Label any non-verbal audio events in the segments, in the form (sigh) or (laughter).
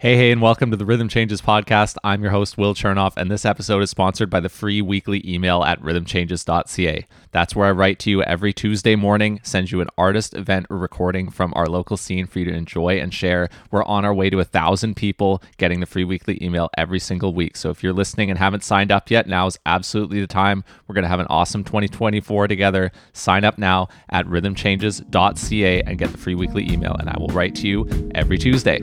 Hey, hey, and welcome to the Rhythm Changes podcast. I'm your host, Will Chernoff, and this episode is sponsored by the free weekly email at rhythmchanges.ca. That's where I write to you every Tuesday morning, send you an artist, event, or recording from our local scene for you to enjoy and share. We're on our way to a thousand people getting the free weekly email every single week. So if you're listening and haven't signed up yet, now is absolutely the time. We're going to have an awesome 2024 together. Sign up now at rhythmchanges.ca and get the free weekly email, and I will write to you every Tuesday.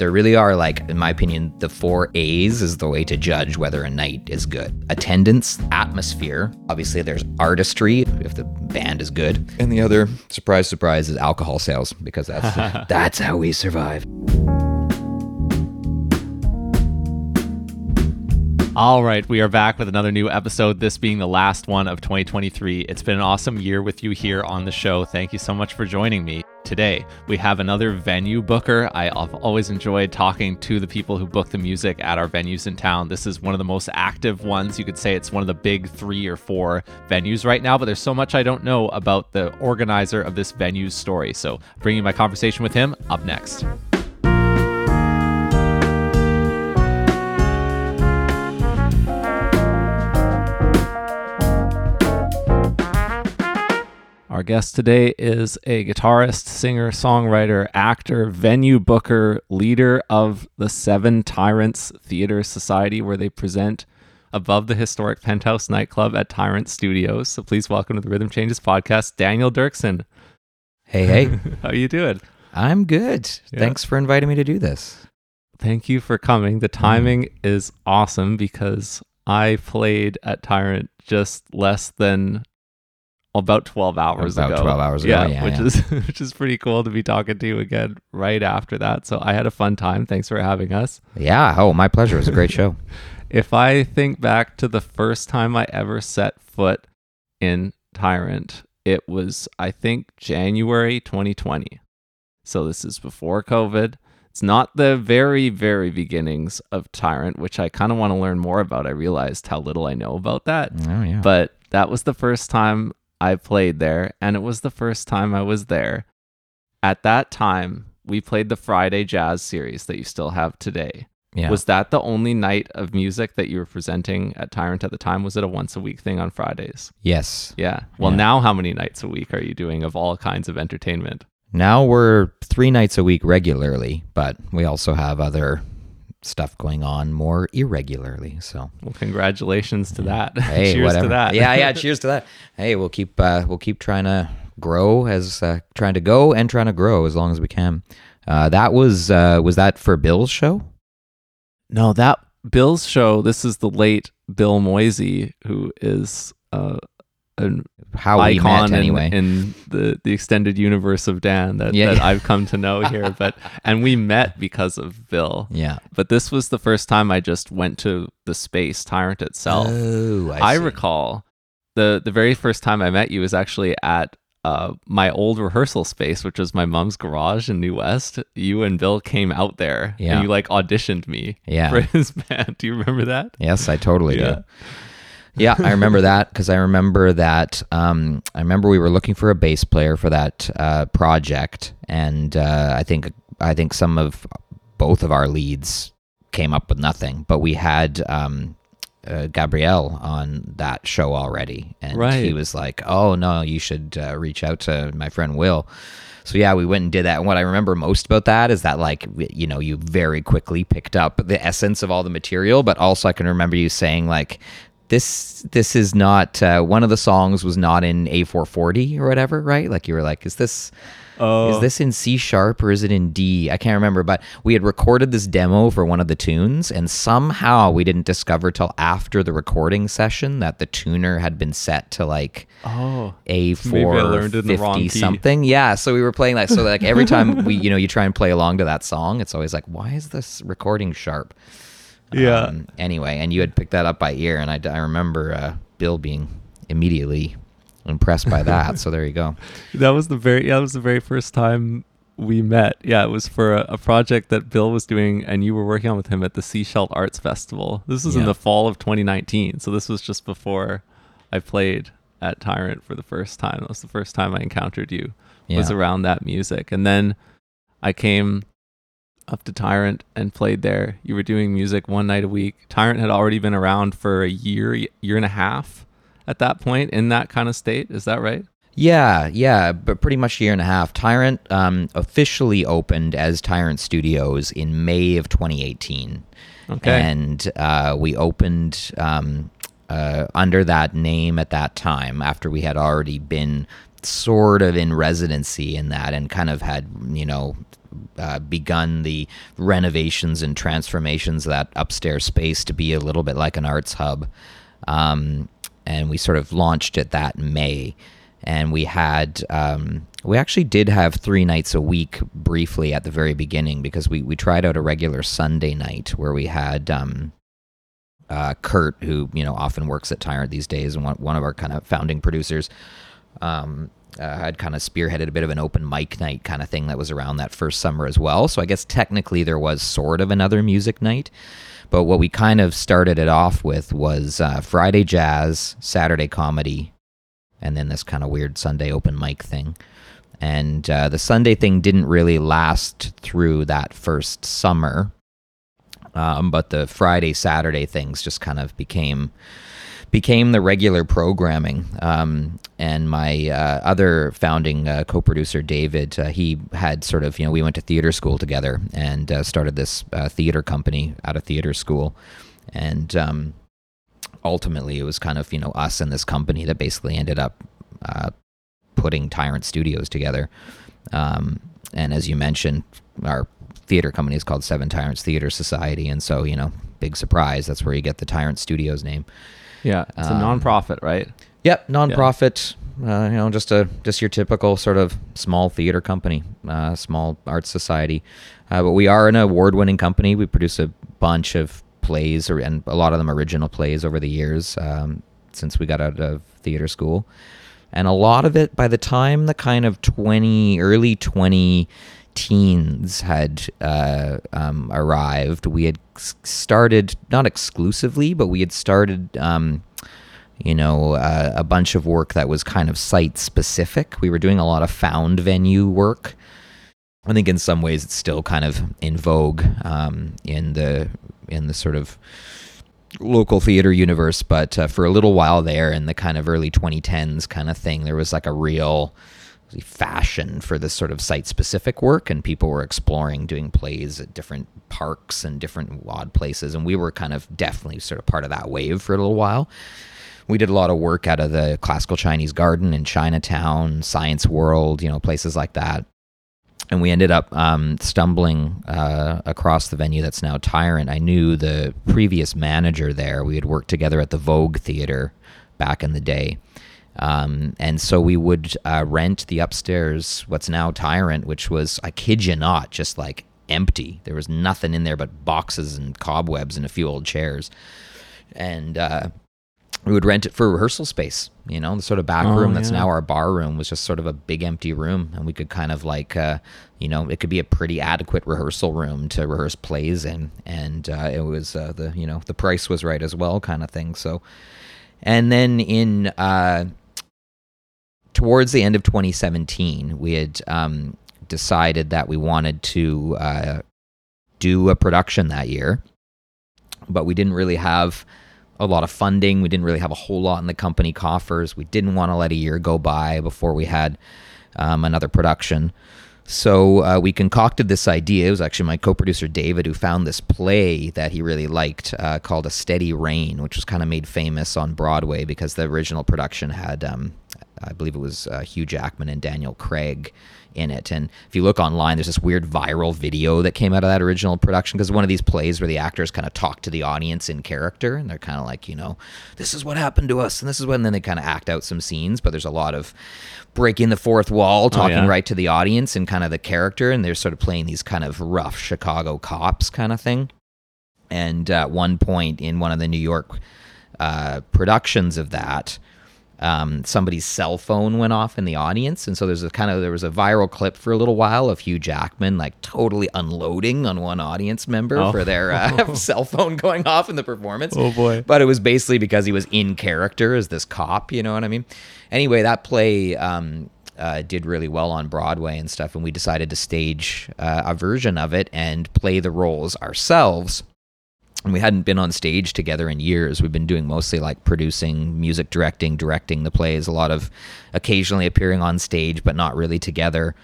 There really are, like, in my opinion, the four A's is the way to judge whether a night is good attendance, atmosphere. Obviously, there's artistry if the band is good. And the other, surprise, surprise, is alcohol sales because that's, (laughs) that's how we survive. All right, we are back with another new episode, this being the last one of 2023. It's been an awesome year with you here on the show. Thank you so much for joining me. Today, we have another venue booker. I've always enjoyed talking to the people who book the music at our venues in town. This is one of the most active ones. You could say it's one of the big three or four venues right now, but there's so much I don't know about the organizer of this venue's story. So, bringing my conversation with him up next. Our guest today is a guitarist, singer, songwriter, actor, venue booker, leader of the Seven Tyrants Theater Society, where they present above the historic Penthouse nightclub at Tyrant Studios. So please welcome to the Rhythm Changes podcast, Daniel Deorksen. Hey, hey. (laughs) How you doing? I'm good. Yeah. Thanks for inviting me to do this. Thank you for coming. The timing is awesome because I played at Tyrant just less than about 12 hours About ago. 12 hours ago, yeah, which yeah. is (laughs) which is pretty cool to be talking to you again right after that. So I had a fun time. Thanks for having us. Yeah. Oh, my pleasure. It was a great show. (laughs) If I think back to the first time I ever set foot in Tyrant, it was I think January 2020. So this is before COVID. It's not the very very beginnings of Tyrant, which I kind of want to learn more about. I realized how little I know about that. Oh, yeah. But that was the first time I played there, and it was the first time I was there. At that time, we played the Friday Jazz series that you still have today. yeah. Was that the only night of music that you were presenting at Tyrant at the time? Was it a once a week thing on Fridays? yes. Yeah. Well, Yeah. now how many nights a week are you doing of all kinds of entertainment? Now we're three nights a week regularly, but we also have other stuff going on more irregularly. So Well, congratulations to that. (laughs) hey, Cheers whatever. to that. yeah, yeah. (laughs) Cheers to that. Hey, we'll keep uh, we'll keep trying to grow as uh, trying to go and trying to grow as long as we can. Uh, that was uh, was that for Bill's show? No, that Bill's show. This is the late Bill Moisey, who is uh, an How we icon met in- anyway. in, the the extended universe of Dan that, Yeah, that yeah. I've come to know (laughs) here. But and we met because of Bill. yeah. But this was the first time I just went to the space Tyrant itself. Oh, I, I, recall the the very first time I met you was actually at uh, my old rehearsal space, which was my mom's garage in New West. You and Bill came out there, Yeah. and you like auditioned me Yeah. for (laughs) his band. Do you remember that? Yes, I totally Yeah. do. Yeah, I remember (laughs) that because I remember that. Um, I remember we were looking for a bass player for that uh, project, and uh, I think I think some of both of our leads came up with nothing. But we had um, uh, Gabrielle on that show already, and Right. he was like, "Oh no, you should uh, reach out to my friend Will." So yeah, we went and did that. And what I remember most about that is that like you know you very quickly picked up the essence of all the material, but also I can remember you saying like this this is not uh, one of the songs was not in A440 or whatever, right? Like you were like, is this Oh, is this in C sharp or is it in D? I can't remember, but we had recorded this demo for one of the tunes, and somehow we didn't discover till after the recording session that the tuner had been set to like oh, a Maybe I learned four in the wrong fifty key. something. Yeah, so we were playing that. So like every time we, you know, you try and play along to that song, it's always like, why is this recording sharp? Yeah. Um, anyway, and you had picked that up by ear, and I, I remember uh, Bill being immediately impressed by that. so there you go. (laughs) That was the very yeah, that was the very first time we met. Yeah, it was for a, a project that Bill was doing, and you were working on with him at the Seashell Arts Festival. This was in the fall of 2019, so this was just before I played at Tyrant for the first time. That was the first time I encountered you was around that music. And then I came up to Tyrant and played there. You were doing music one night a week. Tyrant had already been around for a year, year and a half at that point in that kind of state. Is that right? Yeah, yeah, but pretty much a year and a half. Tyrant um, officially opened as Tyrant Studios in May of 2018. Okay. And uh, we opened um, uh, under that name at that time after we had already been sort of in residency in that and kind of had, you know, uh, begun the renovations and transformations of that upstairs space to be a little bit like an arts hub. Um, and we sort of launched it that May. And we had, um, we actually did have three nights a week briefly at the very beginning because we, we tried out a regular Sunday night where we had um, uh, Kurt, who, you know, often works at Tyrant these days and one, one of our kind of founding producers. Um, uh, had kind of spearheaded a bit of an open mic night kind of thing that was around that first summer as well. So I guess technically there was sort of another music night. But what we kind of started it off with was uh, Friday jazz, Saturday comedy, and then this kind of weird Sunday open mic thing. And uh, the Sunday thing didn't really last through that first summer. Um, but the Friday, Saturday things just kind of became became the regular programming. Um, and my uh, other founding uh, co-producer David, uh, he had sort of you know we went to theater school together and uh, started this uh, theater company out of theater school, and um, ultimately it was kind of you know us and this company that basically ended up uh, putting Tyrant Studios together. Um, and as you mentioned, our theater company is called Seven Tyrants Theater Society, and so you know, big surprise, that's where you get the Tyrant Studios name. Yeah. It's a Um, nonprofit, right? Yep, nonprofit. Uh, you know, just a just your typical sort of small theater company, uh, small arts society. Uh, but we are an award-winning company. We produce a bunch of plays, or, and a lot of them original plays over the years um, since we got out of theater school. And a lot of it, by the time the kind of twenty early twenty teens had uh, um, arrived, we had started not exclusively, but we had started. Um, you know, uh, a bunch of work that was kind of site specific. We were doing a lot of found venue work. I think in some ways it's still kind of in vogue um, in the in the sort of local theater universe, but uh, for a little while there in the kind of early 2010s kind of thing, there was like a real fashion for this sort of site specific work and people were exploring doing plays at different parks and different odd places and we were kind of definitely sort of part of that wave for a little while we did a lot of work out of the classical Chinese garden in Chinatown, Science World, you know, places like that. And we ended up um, stumbling uh, across the venue that's now Tyrant. I knew the previous manager there. We had worked together at the Vogue Theater back in the day. Um, and so we would uh, rent the upstairs, what's now Tyrant, which was, I kid you not, just like empty. There was nothing in there but boxes and cobwebs and a few old chairs. And uh, we would rent it for rehearsal space. You know, the sort of back Oh, room that's yeah. now our bar room was just sort of a big empty room, and we could kind of like, uh, you know, it could be a pretty adequate rehearsal room to rehearse plays in, and uh, it was uh, the you know the price was right as well, kind of thing. So, and then in uh, towards the end of 2017, we had um, decided that we wanted to uh, do a production that year, but we didn't really have a lot of funding. We didn't really have a whole lot in the company coffers. We didn't want to let a year go by before we had um, another production. So uh, we concocted this idea. It was actually my co-producer David who found this play that he really liked uh, called A Steady Rain, which was kind of made famous on Broadway because the original production had, um, I believe it was uh, Hugh Jackman and Daniel Craig in it. And if you look online, there's this weird viral video that came out of that original production because one of these plays where the actors kind of talk to the audience in character and they're kind of like, you know, this is what happened to us and this is when then they kind of act out some scenes, but there's a lot of breaking the fourth wall, talking yeah. right to the audience and kind of the character. And they're sort of playing these kind of rough Chicago cops kind of thing. And at one point in one of the New York uh, productions of that, um, somebody's cell phone went off in the audience, and so there's a kind of there was a viral clip for a little while of Hugh Jackman like totally unloading on one audience member Oh. for their uh, (laughs) (laughs) cell phone going off in the performance. Oh, boy. But it was basically because he was in character as this cop. You know what I mean? Anyway, that play. Um, uh, did really well on Broadway and stuff, and we decided to stage uh, a version of it and play the roles ourselves. And we hadn't been on stage together in years. We've been doing mostly like producing, music directing, directing the plays, a lot of occasionally appearing on stage, but not really together.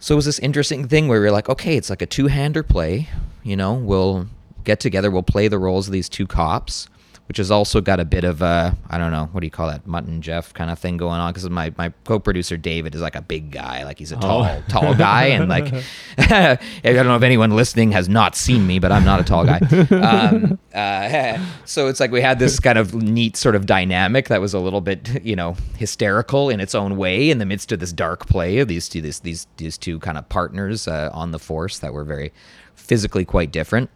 So it was this interesting thing where we were like, okay, it's like a two hander play. You know, we'll get together, we'll play the roles of these two cops which has also got a bit of a I don't know what do you call that Mutt and Jeff kind of thing going on because my my co-producer David is like a big guy like he's a tall oh. tall guy and like (laughs) (laughs) I don't know if anyone listening has not seen me but I'm not a tall guy um, (laughs) uh, so it's like we had this kind of neat sort of dynamic that was a little bit you know hysterical in its own way in the midst of this dark play of these two these these these two kind of partners uh, on the force that were very physically quite different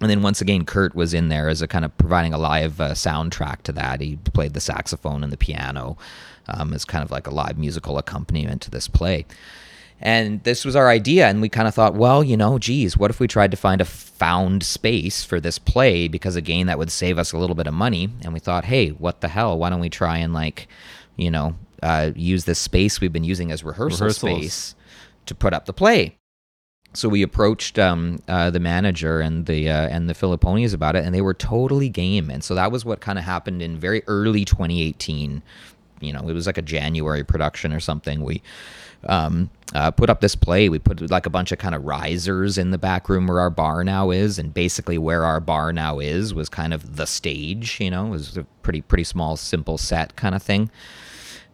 and then once again, Kurt was in there as a kind of providing a live uh, soundtrack to that. He played the saxophone and the piano um, as kind of like a live musical accompaniment to this play. And this was our idea. And we kind of thought, well, you know, geez, what if we tried to find a found space for this play? Because again, that would save us a little bit of money. And we thought, hey, what the hell? Why don't we try and like, you know, uh, use this space we've been using as rehearsal Rehearsals. space to put up the play? So we approached um, uh, the manager and the uh, and the Philippones about it, and they were totally game. And so that was what kind of happened in very early 2018. You know, it was like a January production or something. We um, uh, put up this play. We put like a bunch of kind of risers in the back room where our bar now is, and basically where our bar now is was kind of the stage. You know, it was a pretty pretty small, simple set kind of thing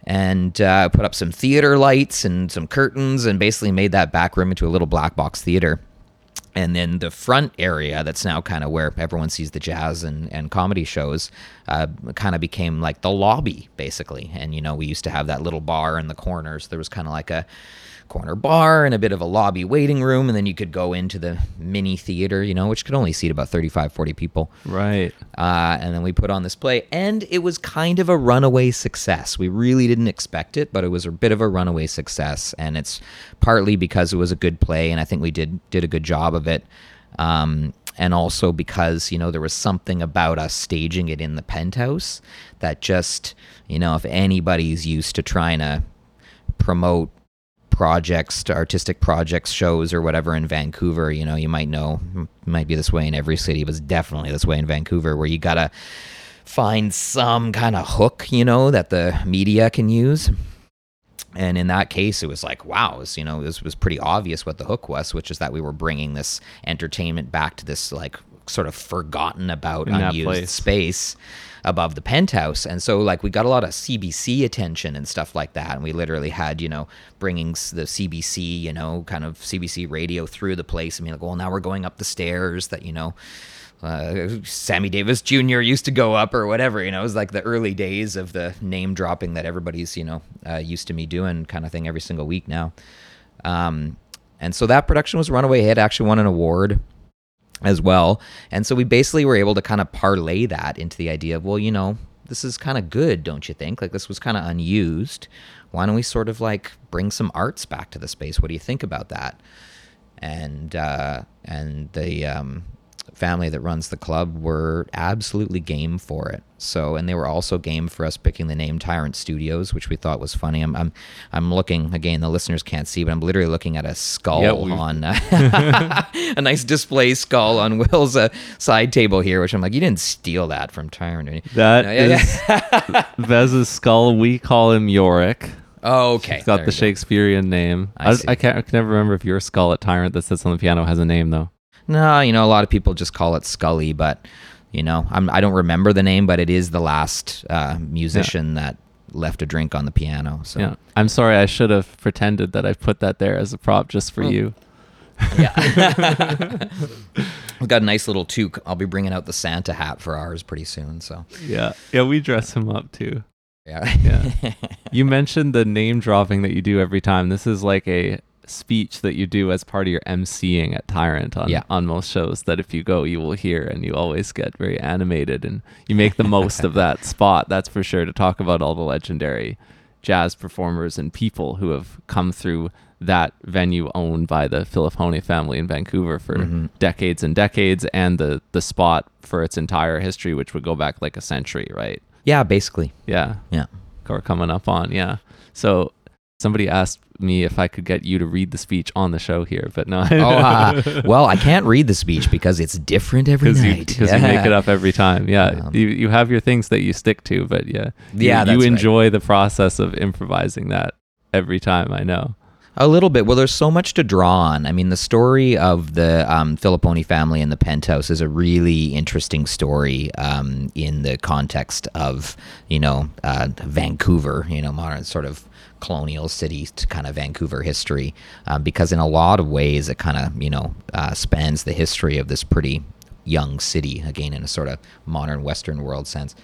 and uh, put up some theater lights and some curtains and basically made that back room into a little black box theater. And then the front area, that's now kind of where everyone sees the jazz and, and comedy shows, uh, kind of became like the lobby, basically. And, you know, we used to have that little bar in the corners. There was kind of like a corner bar and a bit of a lobby waiting room and then you could go into the mini theater you know which could only seat about 35 40 people. Right. Uh, and then we put on this play and it was kind of a runaway success. We really didn't expect it but it was a bit of a runaway success and it's partly because it was a good play and i think we did did a good job of it. Um, and also because you know there was something about us staging it in the penthouse that just you know if anybody's used to trying to promote projects, artistic projects, shows, or whatever in Vancouver. You know, you might know, might be this way in every city, but it's definitely this way in Vancouver, where you gotta find some kind of hook, you know, that the media can use. And in that case, it was like, wow, was, you know, it was, was pretty obvious what the hook was, which is that we were bringing this entertainment back to this like sort of forgotten about, in unused space above the penthouse. And so, like, we got a lot of CBC attention and stuff like that. And we literally had, you know, bringing the CBC, you know, kind of CBC radio through the place. I mean, like, well, now we're going up the stairs that, you know, uh, Sammy Davis Jr. used to go up or whatever. You know, it was like the early days of the name dropping that everybody's, you know, uh, used to me doing kind of thing every single week now. Um, and so that production was runaway hit. Actually won an award as well. And so we basically were able to kind of parlay that into the idea of, well, you know, this is kind of good, don't you think? Like this was kind of unused. Why don't we sort of like bring some arts back to the space? What do you think about that? And uh, and the um, family that runs the club were absolutely game for it. So, and they were also game for us picking the name Tyrant Studios, which we thought was funny. I'm, I'm, I'm looking again. The listeners can't see, but I'm literally looking at a skull yep, on uh, (laughs) (laughs) a nice display skull on Will's uh, side table here, which I'm like, you didn't steal that from Tyrant. That no, yeah, is. (laughs) Vez's skull. We call him Yorick. Oh, okay. He's got there the Shakespearean go. name. I, I, I, can't. I can never remember if your skull at Tyrant that sits on the piano has a name though. No, you know, a lot of people just call it Scully, but you know, I'm, I do not remember the name, but it is the last uh, musician yeah. that left a drink on the piano. So yeah, I'm sorry. I should have pretended that I put that there as a prop just for oh. you. Yeah, (laughs) we've got a nice little toque. I'll be bringing out the Santa hat for ours pretty soon. So yeah, yeah, we dress him up too. Yeah, yeah. you mentioned the name dropping that you do every time. This is like a speech that you do as part of your emceeing at Tyrant on, yeah. on most shows that if you go you will hear and you always get very animated and you make the most of that (laughs) spot that's for sure to talk about all the legendary jazz performers and people who have come through that venue owned by the Filippone family in Vancouver for mm-hmm. decades and decades and the the spot for its entire history which would go back like a century right? Yeah basically. Yeah. Yeah. Or coming up on yeah. So Somebody asked me if I could get you to read the speech on the show here, but no. oh, uh, (laughs) well, I can't read the speech because it's different every night. because you. 'cause you make it up every time. Yeah, Um, you you have your things that you stick to, but yeah, you, Yeah, you right. enjoy the process of improvising that every time. I know. A little bit. Well, there's so much to draw on. I mean, the story of the um, Filipponi family and the penthouse is a really interesting story um, in the context of, you know, uh, Vancouver, you know, modern sort of colonial city to kind of Vancouver history, um, because in a lot of ways it kind of, you know, uh, spans the history of this pretty young city, again, in a sort of modern Western world sense.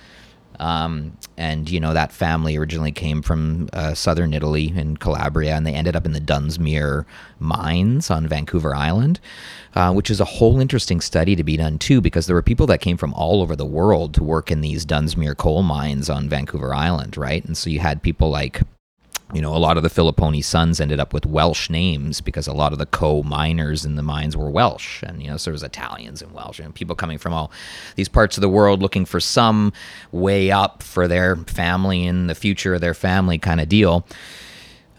Um, and you know that family originally came from uh, southern Italy in Calabria, and they ended up in the Dunsmuir mines on Vancouver Island, uh, which is a whole interesting study to be done too, because there were people that came from all over the world to work in these Dunsmuir coal mines on Vancouver Island, right? And so you had people like you know, a lot of the Filipponi sons ended up with Welsh names because a lot of the co-miners in the mines were Welsh, and you know, so there was Italians and Welsh, and people coming from all these parts of the world looking for some way up for their family and the future of their family, kind of deal.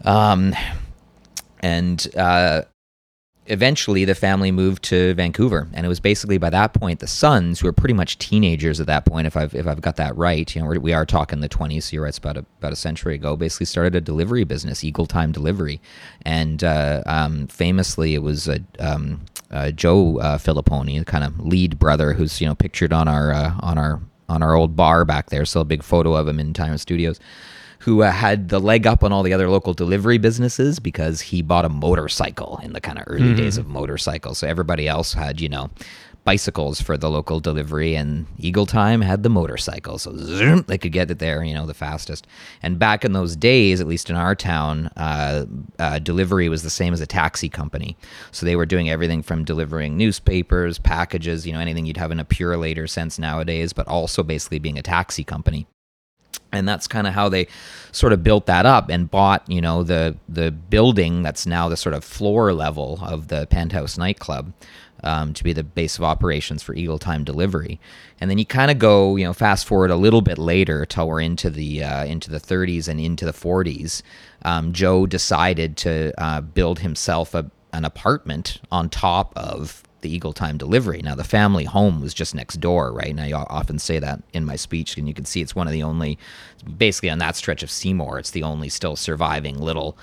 Um, and uh, eventually the family moved to Vancouver, and it was basically by that point the sons, who were pretty much teenagers at that point, if I've if I've got that right, you know, we're, we are talking the twenties. So you're right, it's about a, about a century ago. Basically, started a delivery business, Eagle Time Delivery, and uh, um, famously it was a. Um, uh, Joe uh, Filipponi, kind of lead brother, who's you know pictured on our uh, on our on our old bar back there. Still a big photo of him in Tyrant Studios who uh, had the leg up on all the other local delivery businesses because he bought a motorcycle in the kind of early days of motorcycles. So everybody else had, you know, bicycles for the local delivery, and Eagle Time had the motorcycle. So zoom, they could get it there, you know, the fastest. And back in those days, at least in our town, uh, uh, delivery was the same as a taxi company. So they were doing everything from delivering newspapers, packages, you know, anything you'd have in a pure later sense nowadays, but also basically being a taxi company and that's kind of how they sort of built that up and bought you know the the building that's now the sort of floor level of the penthouse nightclub um, to be the base of operations for eagle time delivery. And then you kind of go you know fast forward a little bit later till we're into the uh, into the 30s and into the 40s um, joe decided to uh, build himself a, an apartment on top of the Eagle Time delivery. Now, the family home was just next door, right? And I often say that in my speech, and you can see it's one of the only, basically on that stretch of Seymour, it's the only still surviving little,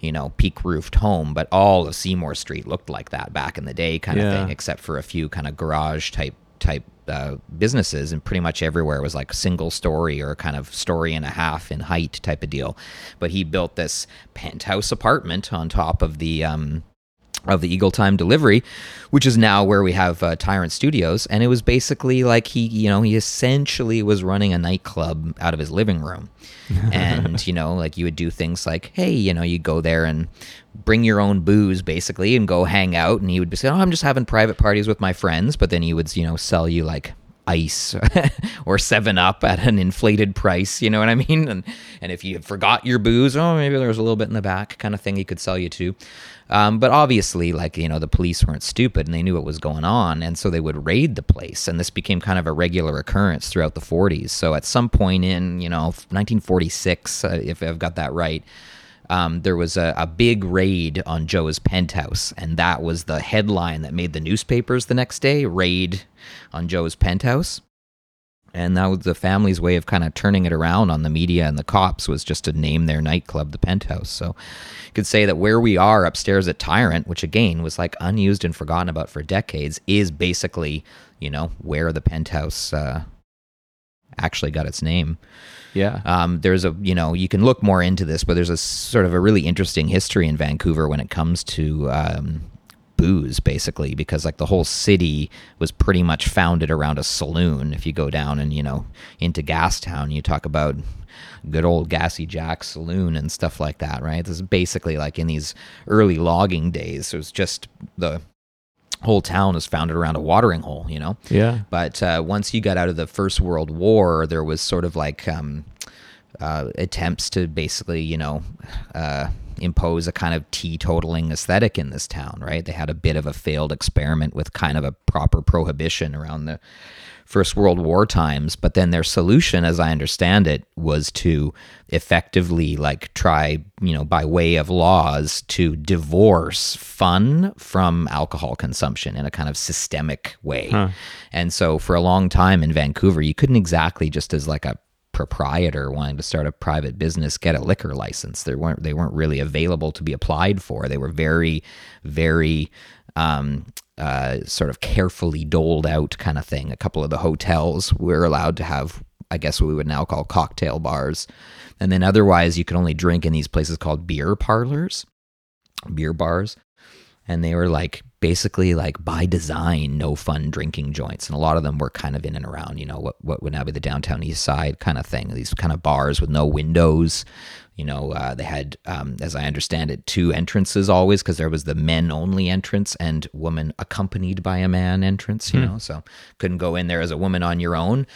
you know, peak roofed home. But all of Seymour Street looked like that back in the day, kind of thing, except for a few kind of garage type type uh, businesses, and pretty much everywhere was like single story or kind of story and a half in height type of deal. But he built this penthouse apartment on top of the um, of the Eagle Time delivery, which is now where we have uh, Tyrant Studios. And it was basically like he, you know, he essentially was running a nightclub out of his living room. (laughs) and, you know, like you would do things like, hey, you know, you go there and bring your own booze basically and go hang out. And he would be saying, oh, I'm just having private parties with my friends. But then he would, you know, sell you like ice (laughs) or seven up at an inflated price you know what i mean? And and if you forgot your booze oh maybe there was a little bit in the back kind of thing he could sell you to. Um, but obviously like you know the police weren't stupid and they knew what was going on. And so they would raid the place. And this became kind of a regular occurrence throughout the 40s so at some point in you know 1946 uh, if i've got that right um, there was a, a big raid on Joe's penthouse, and that was the headline that made the newspapers the next day raid on Joe's penthouse. And that was the family's way of kind of turning it around on the media and the cops was just to name their nightclub the penthouse. So you could say that where we are upstairs at Tyrant, which again was like unused and forgotten about for decades, is basically, you know, where the penthouse uh, actually got its name. Yeah. Um, there's a, you know, you can look more into this, but there's a sort of a really interesting history in Vancouver when it comes to um, booze, basically, because like the whole city was pretty much founded around a saloon. If you go down and, you know, into Gastown, you talk about good old Gassy Jack Saloon and stuff like that, right? This is basically like in these early logging days. It was just the whole town was founded around a watering hole, you know? yeah. But uh, once you got out of the First World War, there was sort of like um, uh, attempts to basically, you know, uh, impose a kind of teetotaling aesthetic in this town, right? They had a bit of a failed experiment with kind of a proper prohibition around the First World War times, but then their solution, as I understand it, was to effectively like try, you know, by way of laws to divorce fun from alcohol consumption in a kind of systemic way. Huh. And so for a long time in Vancouver, you couldn't exactly just as like a proprietor wanting to start a private business get a liquor license. They weren't they weren't really available to be applied for. They were very, very um, uh, sort of carefully doled out kind of thing. A couple of the hotels were allowed to have, I guess, what we would now call cocktail bars, and then otherwise you could only drink in these places called beer parlors, beer bars, and they were like basically like by design no fun drinking joints. And a lot of them were kind of in and around you know what what would now be the downtown east side kind of thing these kind of bars with no windows you know uh, they had um, as i understand it two entrances always because there was the men only entrance and woman accompanied by a man entrance you hmm. know so couldn't go in there as a woman on your own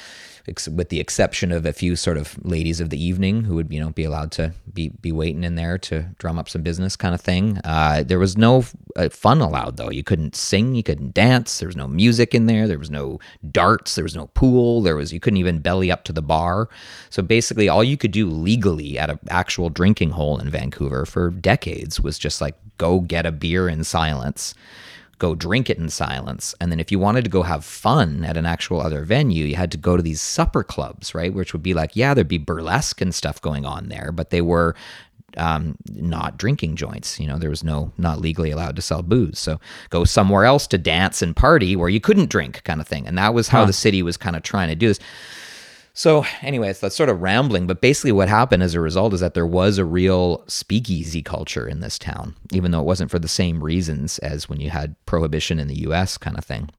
ex- with the exception of a few sort of ladies of the evening who would you know be allowed to be be waiting in there to drum up some business kind of thing. Uh, there was no uh, fun allowed though. You couldn't sing, you couldn't dance. There was no music in there. There was no darts. There was no pool. There was you couldn't even belly up to the bar. So basically, all you could do legally at an actual drinking hole in Vancouver for decades was just like go get a beer in silence go drink it in silence. And then if you wanted to go have fun at an actual other venue, you had to go to these supper clubs, right? Which would be like, yeah, there'd be burlesque and stuff going on there, but they were um, not drinking joints. You know, there was no not legally allowed to sell booze. So go somewhere else to dance and party where you couldn't drink, kind of thing. And that was how huh. the city was kind of trying to do this. So, anyways, that's sort of rambling, but basically, what happened as a result is that there was a real speakeasy culture in this town, even though it wasn't for the same reasons as when you had prohibition in the US kind of thing.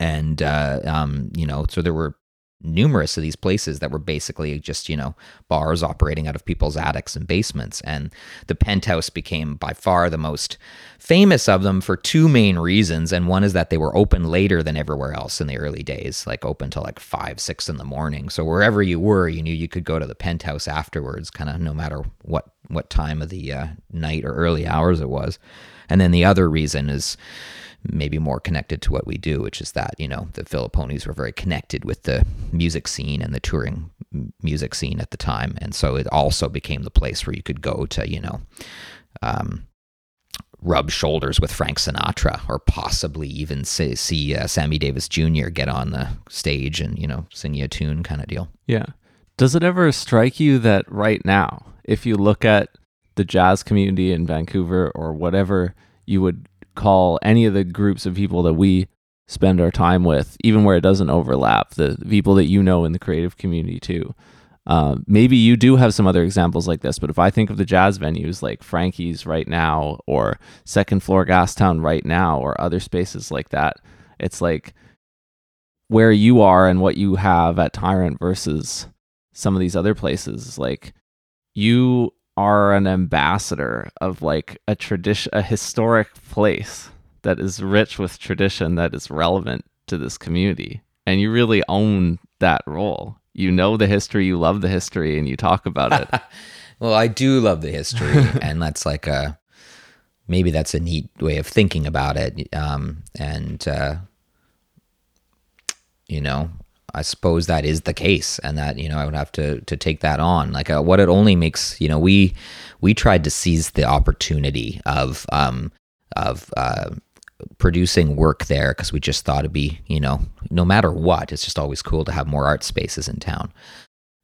And, uh, um, you know, so there were numerous of these places that were basically just, you know, bars operating out of people's attics and basements. And the penthouse became by far the most famous of them for two main reasons. And one is that they were open later than everywhere else in the early days, like open till like five, six in the morning. So wherever you were, you knew you could go to the penthouse afterwards, kind of no matter what what time of the uh, night or early hours it was. And then the other reason is maybe more connected to what we do, which is that, you know, the Philippones were very connected with the music scene and the touring music scene at the time. And so it also became the place where you could go to, you know, um, rub shoulders with Frank Sinatra or possibly even see, see uh, Sammy Davis Jr. get on the stage and, you know, sing you a tune kind of deal. Yeah. Does it ever strike you that right now, if you look at the jazz community in Vancouver or whatever you would call any of the groups of people that we spend our time with, even where it doesn't overlap, the people that you know in the creative community too. Uh, maybe you do have some other examples like this, but if I think of the jazz venues like Frankie's right now, or Second Floor Gastown right now, or other spaces like that, it's like where you are and what you have at Tyrant versus some of these other places. Like you are an ambassador of like a tradition, a historic place that is rich with tradition that is relevant to this community. And you really own that role. You know the history, you love the history, and you talk about it. (laughs) well, I do love the history, (laughs) and that's like a maybe that's a neat way of thinking about it. Um, and uh, you know, I suppose that is the case, and that you know I would have to to take that on. Like uh, what it only makes you know we we tried to seize the opportunity of um of uh, producing work there because we just thought it'd be you know no matter what it's just always cool to have more art spaces in town.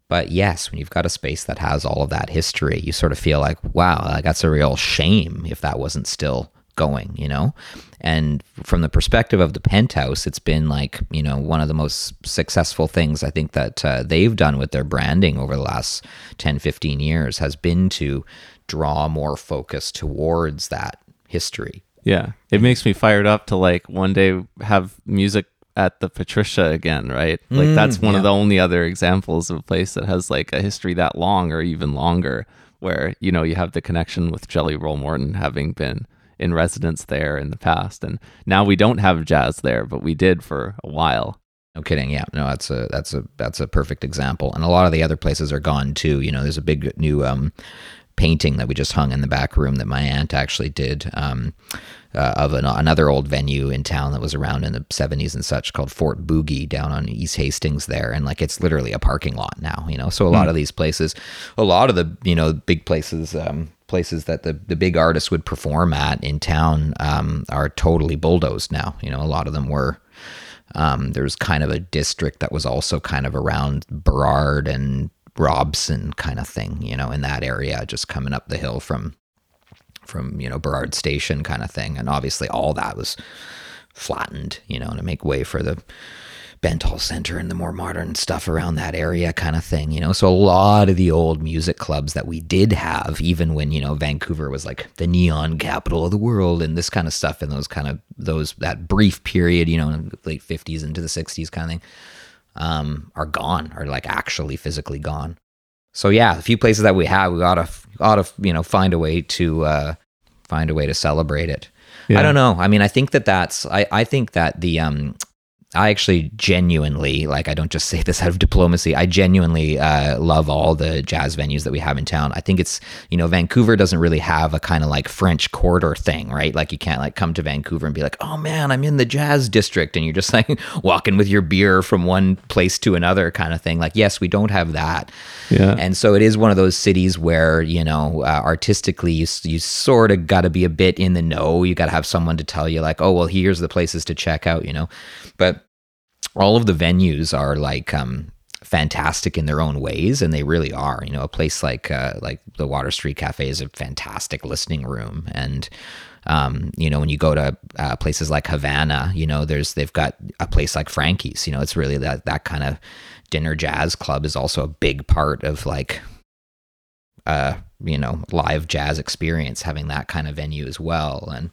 But yes, when you've got a space that has all of that history, you sort of feel like, wow, like that's a real shame if that wasn't still going, you know? And from the perspective of the penthouse, it's been like, you know, one of the most successful things I think that uh, they've done with their branding over the last 10, 15 years has been to draw more focus towards that history. Yeah. It makes me fired up to like one day have music at the Patricia again, right? Like mm, that's one yeah. of the only other examples of a place that has like a history that long or even longer where, you know, you have the connection with Jelly Roll Morton having been in residence there in the past, and now we don't have jazz there, but we did for a while. No kidding. Yeah, no, that's a that's a that's a perfect example. And a lot of the other places are gone too. You know, there's a big new um, painting that we just hung in the back room that my aunt actually did. Um, uh, of an, another old venue in town that was around in the 70s and such called Fort Boogie down on East Hastings there. And like it's literally a parking lot now, you know. So a lot of these places, a lot of the, you know, big places, um, places that the, the big artists would perform at in town um, are totally bulldozed now. You know, a lot of them were. Um, there's kind of a district that was also kind of around Burrard and Robson kind of thing, you know, in that area, just coming up the hill from from you know Burrard Station kind of thing, and obviously all that was flattened, you know, to make way for the Bentall Center and the more modern stuff around that area kind of thing, you know. So a lot of the old music clubs that we did have, even when, you know, Vancouver was like the neon capital of the world and this kind of stuff and those kind of those that brief period, you know, late 50s into the 60s kind of thing, um, are gone, are like actually physically gone. So yeah, a few places that we have, we gotta ought to you know find a way to uh, find a way to celebrate it. Yeah. I don't know. I mean, I think that that's I I think that the um I actually genuinely like. I don't just say this (laughs) out of diplomacy. I genuinely uh, love all the jazz venues that we have in town. I think it's you know Vancouver doesn't really have a kind of like French Quarter thing, right? Like you can't like come to Vancouver and be like, oh man, I'm in the jazz district, and you're just (laughs) like walking with your beer from one place to another kind of thing. Like yes, we don't have that. Yeah. And so it is one of those cities where you know uh, artistically you you sort of got to be a bit in the know. You got to have someone to tell you like, oh well, here's the places to check out. You know, but all of the venues are like um, fantastic in their own ways, and they really are. You know, a place like uh, like the Water Street Cafe is a fantastic listening room, and um, you know, when you go to uh, places like Havana, you know, there's they've got a place like Frankie's. You know, it's really that that kind of dinner jazz club is also a big part of like uh you know live jazz experience having that kind of venue as well and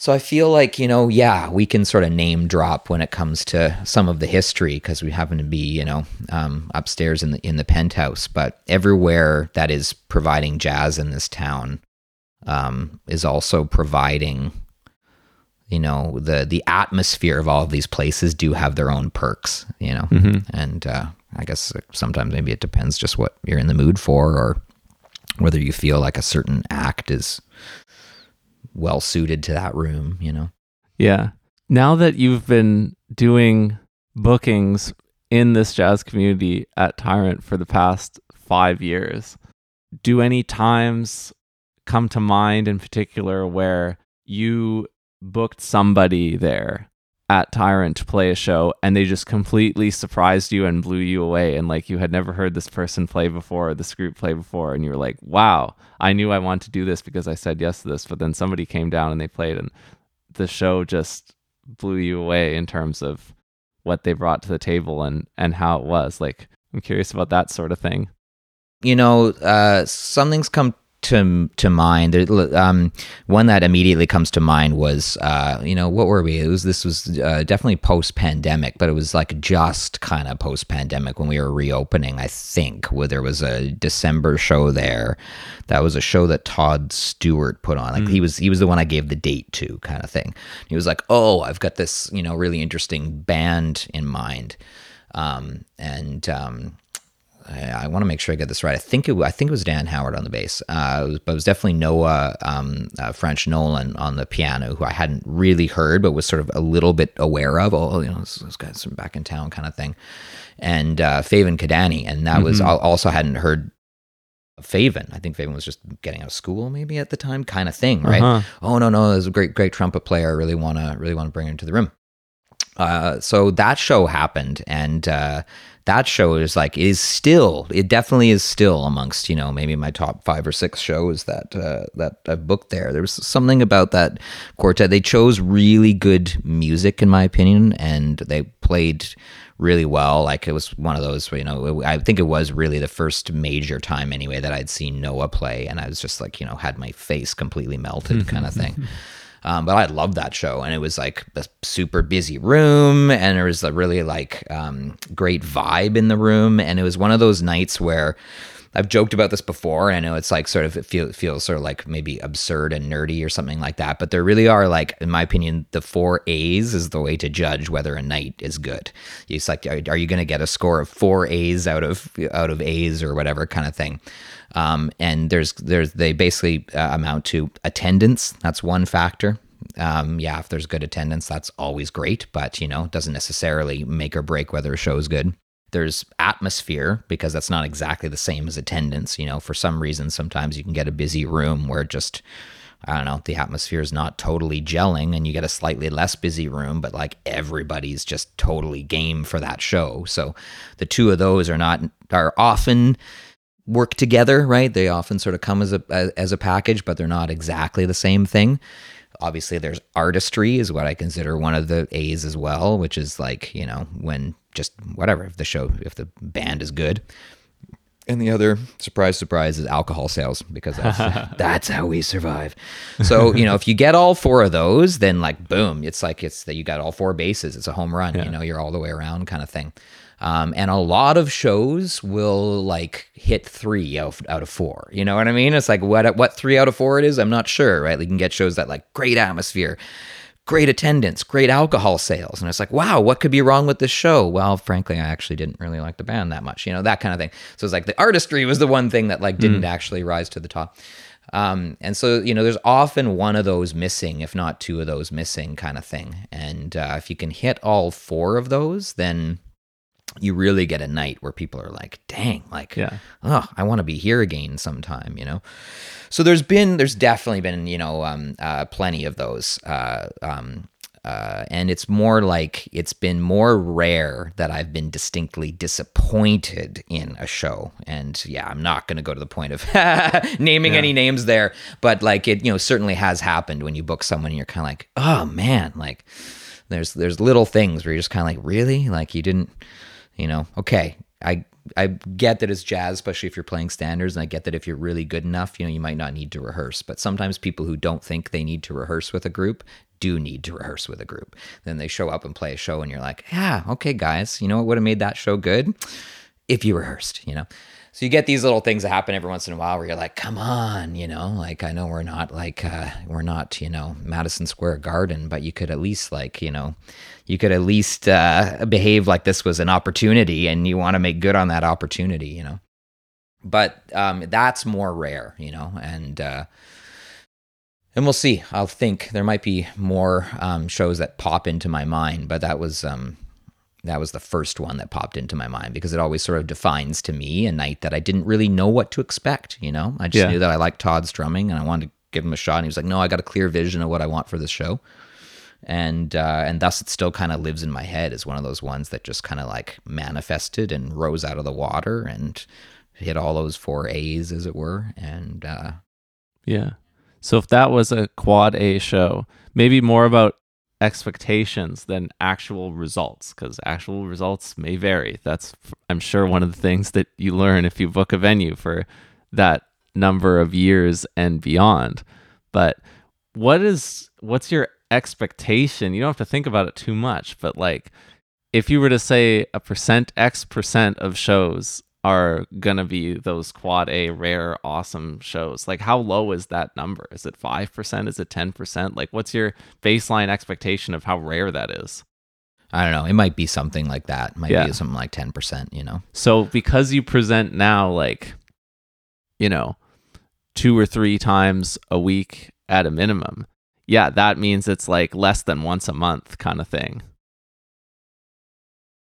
so I feel like, you know, yeah, we can sort of name drop when it comes to some of the history because we happen to be, you know, um, upstairs in the in the penthouse. But everywhere that is providing jazz in this town um, is also providing, you know, the the atmosphere of all of these places do have their own perks, you know, mm-hmm. and uh, I guess sometimes maybe it depends just what you're in the mood for or whether you feel like a certain act is well suited to that room, you know? Yeah. Now that you've been doing bookings in this jazz community at Tyrant for the past five years, do any times come to mind in particular where you booked somebody there at Tyrant to play a show and they just completely surprised you and blew you away and like you had never heard this person play before or this group play before and you were like, "Wow, I knew I wanted to do this because I said yes to this." But then somebody came down and they played and the show just blew you away in terms of what they brought to the table and and how it was. Like I'm curious about that sort of thing. You know, uh, something's come to to mind. Um, one that immediately comes to mind was, uh, you know, what were we? It was this was uh, definitely post pandemic, but it was like just kind of post pandemic when we were reopening. I think where there was a December show there. That was a show that Todd Stewart put on. Like mm. he was he was the one I gave the date to, kind of thing. He was like, "Oh, I've got this, you know, really interesting band in mind." Um, and um, I, I want to make sure I get this right. I think it I think it was Dan Howard on the bass, uh, it was, but it was definitely Noah um, uh, Franche-Nolan on the piano, who I hadn't really heard, but was sort of a little bit aware of. Oh, you know, those guys from back in town, kind of thing. And uh, Faven Kadani, and that mm-hmm. was also hadn't heard Faven. I think Faven was just getting out of school maybe at the time, kind of thing, right? Uh-huh. Oh no, no, there's a great, great trumpet player. I really wanna, really want to bring him to the room. Uh, so that show happened, and uh, that show is like is still it definitely is still amongst you know maybe my top five or six shows that uh, that I've booked there. There was something about that quartet. They chose really good music in my opinion, and they played really well. Like it was one of those, you know, I think it was really the first major time anyway that I'd seen Noah play, and I was just like, you know, had my face completely melted, kind of thing. (laughs) Um, but I loved that show, and it was like a super busy room, and there was a really like um, great vibe in the room, and it was one of those nights where I've joked about this before, and I know it's like sort of it feels feels sort of like maybe absurd and nerdy or something like that. But there really are like, in my opinion, the four A's is the way to judge whether a night is good. It's like, are, are you going to get a score of four A's out of out of A's or whatever kind of thing? Um, and there's there's they basically uh, amount to attendance. That's one factor. Um, yeah, if there's good attendance, that's always great, but you know, doesn't necessarily make or break whether a show is good. There's atmosphere because that's not exactly the same as attendance. You know, for some reason, sometimes you can get a busy room where just, I don't know, the atmosphere is not totally gelling and you get a slightly less busy room, but like everybody's just totally game for that show. So the two of those are not, are often work together, right? They often sort of come as a, as a package, but they're not exactly the same thing obviously there's artistry is what i consider one of the a's as well which is like you know when just whatever if the show if the band is good and the other surprise surprise is alcohol sales because that's, (laughs) that's how we survive so you know if you get all four of those then like boom it's like it's that you got all four bases it's a home run yeah. you know you're all the way around kind of thing um, and a lot of shows will like hit three out, out of four. You know what I mean? It's like what what three out of four it is. I'm not sure. Right? You can get shows that like great atmosphere, great attendance, great alcohol sales, and it's like wow, what could be wrong with this show? Well, frankly, I actually didn't really like the band that much. You know that kind of thing. So it's like the artistry was the one thing that like didn't mm. actually rise to the top. Um, and so, you know, there's often one of those missing, if not two of those missing, kind of thing. And uh, if you can hit all four of those, then you really get a night where people are like, dang, like, yeah. oh, I want to be here again sometime, you know? So there's been, there's definitely been, you know, um, uh, plenty of those. Uh, um, uh, and it's more like it's been more rare that I've been distinctly disappointed in a show. And yeah, I'm not going to go to the point of (laughs) naming yeah. any names there, but like it, you know, certainly has happened when you book someone and you're kind of like, oh man, like there's there's little things where you're just kind of like, really, like you didn't you know, okay, I I get that it's jazz, especially if you're playing standards, and I get that if you're really good enough, you know, you might not need to rehearse. But sometimes people who don't think they need to rehearse with a group do need to rehearse with a group. Then they show up and play a show, and you're like, yeah, okay, guys, you know what would have made that show good if you rehearsed, you know. So you get these little things that happen every once in a while where you're like, come on, you know, like I know we're not like uh, we're not, you know, Madison Square Garden, but you could at least like, you know, you could at least uh, behave like this was an opportunity and you want to make good on that opportunity, you know. But um, that's more rare, you know, and uh, and we'll see. I'll think there might be more um, shows that pop into my mind, but that was um, that was the first one that popped into my mind because it always sort of defines to me a night that I didn't really know what to expect. You know, I just yeah. knew that I liked Todd's drumming and I wanted to give him a shot. And he was like, "No, I got a clear vision of what I want for this show," and uh, and thus it still kind of lives in my head as one of those ones that just kind of like manifested and rose out of the water and hit all those four A's, as it were. And uh, yeah, so if that was a quad A show, maybe more about expectations than actual results because actual results may vary. That's, I'm sure, one of the things that you learn if you book a venue for that number of years and beyond. But what is, what's your expectation? You don't have to think about it too much, but like, if you were to say a percent X percent of shows are gonna be those quad A rare awesome shows. Like how low is that number? Is it five percent? Is it ten percent? Like what's your baseline expectation of how rare that is? I don't know. It might be something like that. It might yeah. be something like ten percent, you know. So because you present now like, you know, two or three times a week at a minimum, yeah, that means it's like less than once a month kind of thing.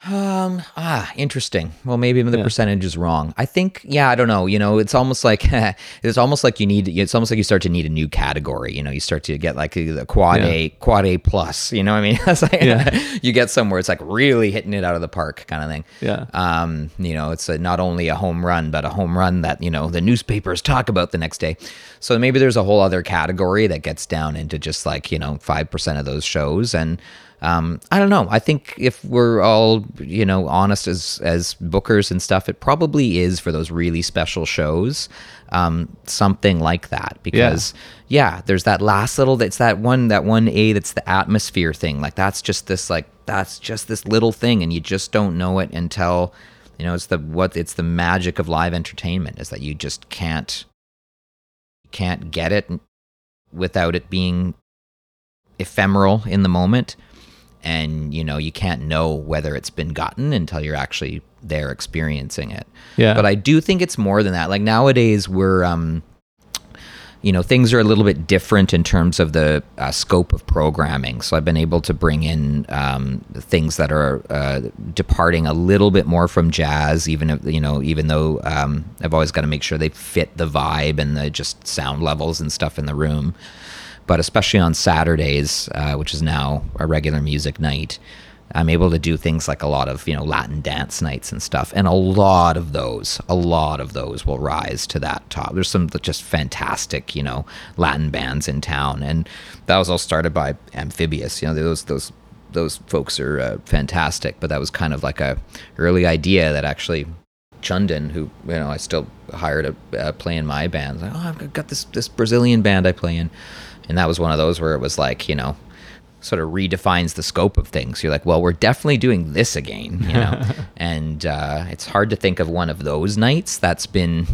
Um, ah, interesting. Well, maybe the yeah. percentage is wrong. I think, yeah, I don't know. You know, it's almost like (laughs) it's almost like you need. It's almost like you start to need a new category. You know, you start to get like the quad yeah. A, quad A plus. You know, what I mean, (laughs) like, yeah. (laughs) you get somewhere it's like really hitting it out of the park kind of thing. Yeah. Um, you know, it's a, not only a home run, but a home run that you know the newspapers talk about the next day. So maybe there's a whole other category that gets down into just like you know five percent of those shows and um, I don't know. I think if we're all you know honest as as bookers and stuff, it probably is for those really special shows, um, something like that. Because yeah. yeah, there's that last little. That's that one. That one A. That's the atmosphere thing. Like that's just this like that's just this little thing, and you just don't know it until You know, it's the what it's the magic of live entertainment is that you just can't can't get it without it being ephemeral in the moment and you know you can't know whether it's been gotten until you're actually there experiencing it. Yeah. but i do think it's more than that. Like nowadays we're um you know things are a little bit different in terms of the uh, scope of programming. So i've been able to bring in um, things that are uh, departing a little bit more from jazz even if you know even though um, i've always got to make sure they fit the vibe and the just sound levels and stuff in the room but especially on saturdays uh, which is now a regular music night I'm able to do things like a lot of, you know, Latin dance nights and stuff. And a lot of those, a lot of those will rise to that top. There's some just fantastic, you know, Latin bands in town. And that was all started by Amphibious. You know, those, those, those folks are uh, fantastic. But that was kind of like a early idea that actually Chundan, who, you know, I still hired to uh, play in my band. Like, oh, I've got this, this Brazilian band I play in. And that was one of those where it was like, you know, sort of redefines the scope of things. You're like, well, we're definitely doing this again, you know. (laughs) and uh, it's hard to think of one of those nights that's been,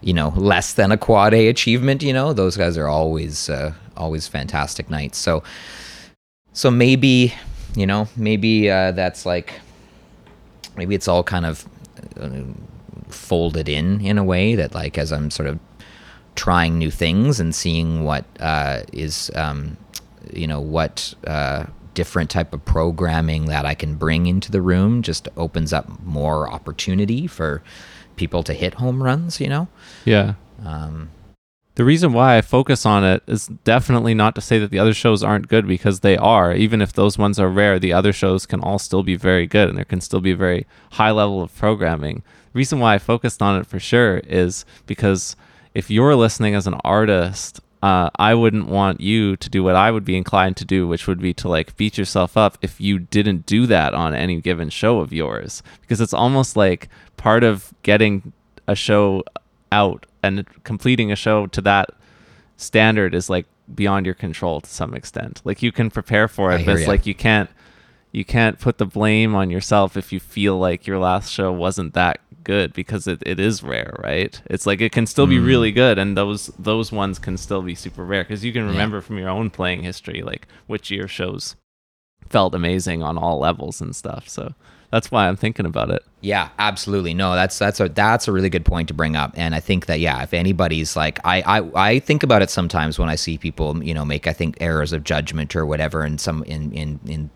you know, less than a quad A achievement. You know, those guys are always uh, always fantastic nights. So, so maybe, you know, maybe uh, that's like, maybe it's all kind of uh, folded in in a way that like as I'm sort of trying new things and seeing what uh, is um, you know what uh, different type of programming that I can bring into the room just opens up more opportunity for people to hit home runs. You know, yeah. um, The reason why I focus on it is definitely not to say that the other shows aren't good because they are. Even if those ones are rare, the other shows can all still be very good and there can still be a very high level of programming. The reason why I focused on it for sure is because if you're listening as an artist, uh, I wouldn't want you to do what I would be inclined to do, which would be to like beat yourself up if you didn't do that on any given show of yours. Because it's almost like part of getting a show out and completing a show to that standard is like beyond your control to some extent. Like you can prepare for it, but it's ya. like you can't you can't put the blame on yourself if you feel like your last show wasn't that good because it, it is rare, right? It's like it can still be Mm. really good and those those ones can still be super rare because you can remember from your own playing history like which year shows felt amazing on all levels and stuff. So that's why I'm thinking about it. Yeah, absolutely. No, that's that's a that's a really good point to bring up. And I think that yeah, if anybody's like I I, I think about it sometimes when I see people, you know, make I think errors of judgment or whatever in some in in in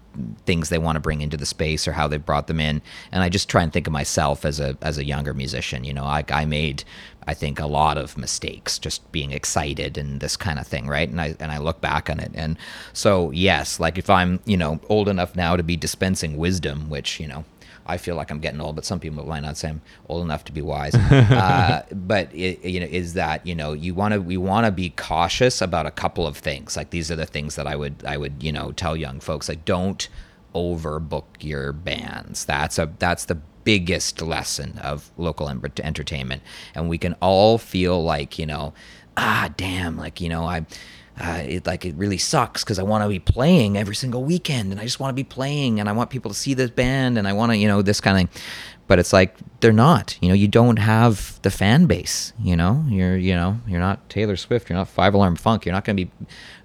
things they want to bring into the space or how they brought them in. And I just try and think of myself as a as a younger musician, you know, I I made I think a lot of mistakes just being excited and this kind of thing, right? And I and I look back on it. And so yes, like if I'm, you know, old enough now to be dispensing wisdom, which, you know, I feel like I'm getting old, but some people might not say I'm old enough to be wise. (laughs) uh, but it, you know, is that you know you want to we want to be cautious about a couple of things. Like these are the things that I would I would you know tell young folks like don't overbook your bands. That's a that's the biggest lesson of local entertainment, and we can all feel like you know ah damn like you know I uh, it like it really sucks because I want to be playing every single weekend and I just want to be playing and I want people to see this band and I want to you know this kind of thing. But it's like they're not. You know, you don't have the fan base. You know, you're you know you're not Taylor Swift. You're not Five Alarm Funk. You're not going to be,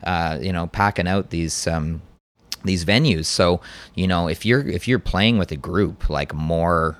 uh, you know, packing out these. Um, these venues so you know if you're if you're playing with a group like more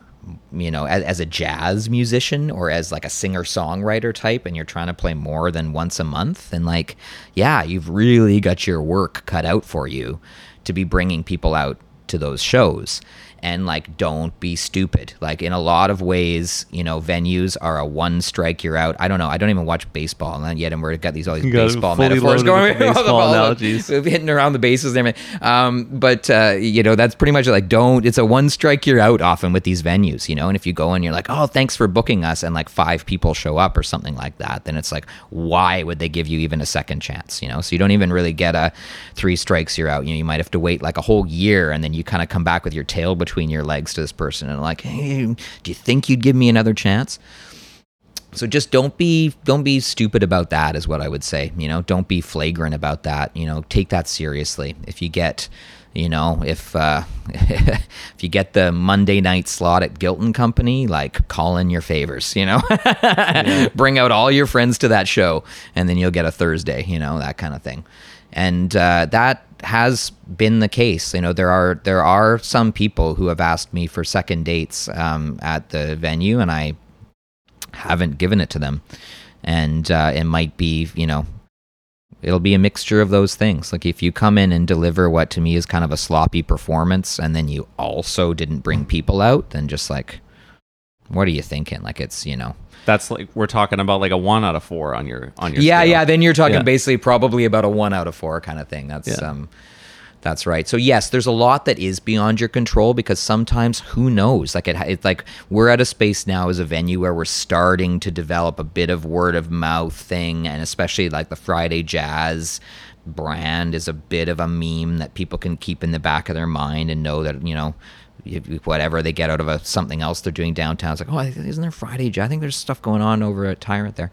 you know as, as a jazz musician or as like a singer songwriter type and you're trying to play more than once a month and like yeah you've really got your work cut out for you to be bringing people out to those shows and like don't be stupid like in a lot of ways you know venues are a one strike you're out i don't know i don't even watch baseball and yet and we've got these all these baseball metaphors going (laughs) baseball all the- analogies. (laughs) hitting around the bases and everything. Um, but uh, you know, that's pretty much like don't. It's a one strike you're out often with these venues, you know. And if you go and you're like, oh, thanks for booking us, and like five people show up or something like that, then it's like, why would they give you even a second chance, you know? So you don't even really get a three strikes you're out. You know, you might have to wait like a whole year, and then you kind of come back with your tail between your legs to this person and like, hey, do you think you'd give me another chance? so just don't be don't be stupid about that is what i would say you know? Don't be flagrant about that you know? Take that seriously. If you get you know, if uh, (laughs) if you get the Monday night slot at Guilt and Company, like call in your favors, you know, (laughs) bring out all your friends to that show, and then you'll get a Thursday, you know, that kind of thing. And uh, that has been the case. You know, there are there are some people who have asked me for second dates um, at the venue, and I haven't given it to them. And uh, it might be, you know, it'll be a mixture of those things. Like if you come in and deliver what to me is kind of a sloppy performance, and then you also didn't bring people out, then just like, what are you thinking? Like it's you know. That's like we're talking about like a one out of four on your on your Yeah, scale. yeah. Then you're talking Yeah. basically probably about a one out of four kind of thing. That's Yeah. um, that's right. So yes, there's a lot that is beyond your control because sometimes who knows? Like it, it's like we're at a space now as a venue where we're starting to develop a bit of word of mouth thing, and especially like the Friday Jazz brand is a bit of a meme that people can keep in the back of their mind and know that you know whatever they get out of a something else they're doing downtown. It's like, oh, isn't there Friday I think there's stuff going on over at Tyrant there.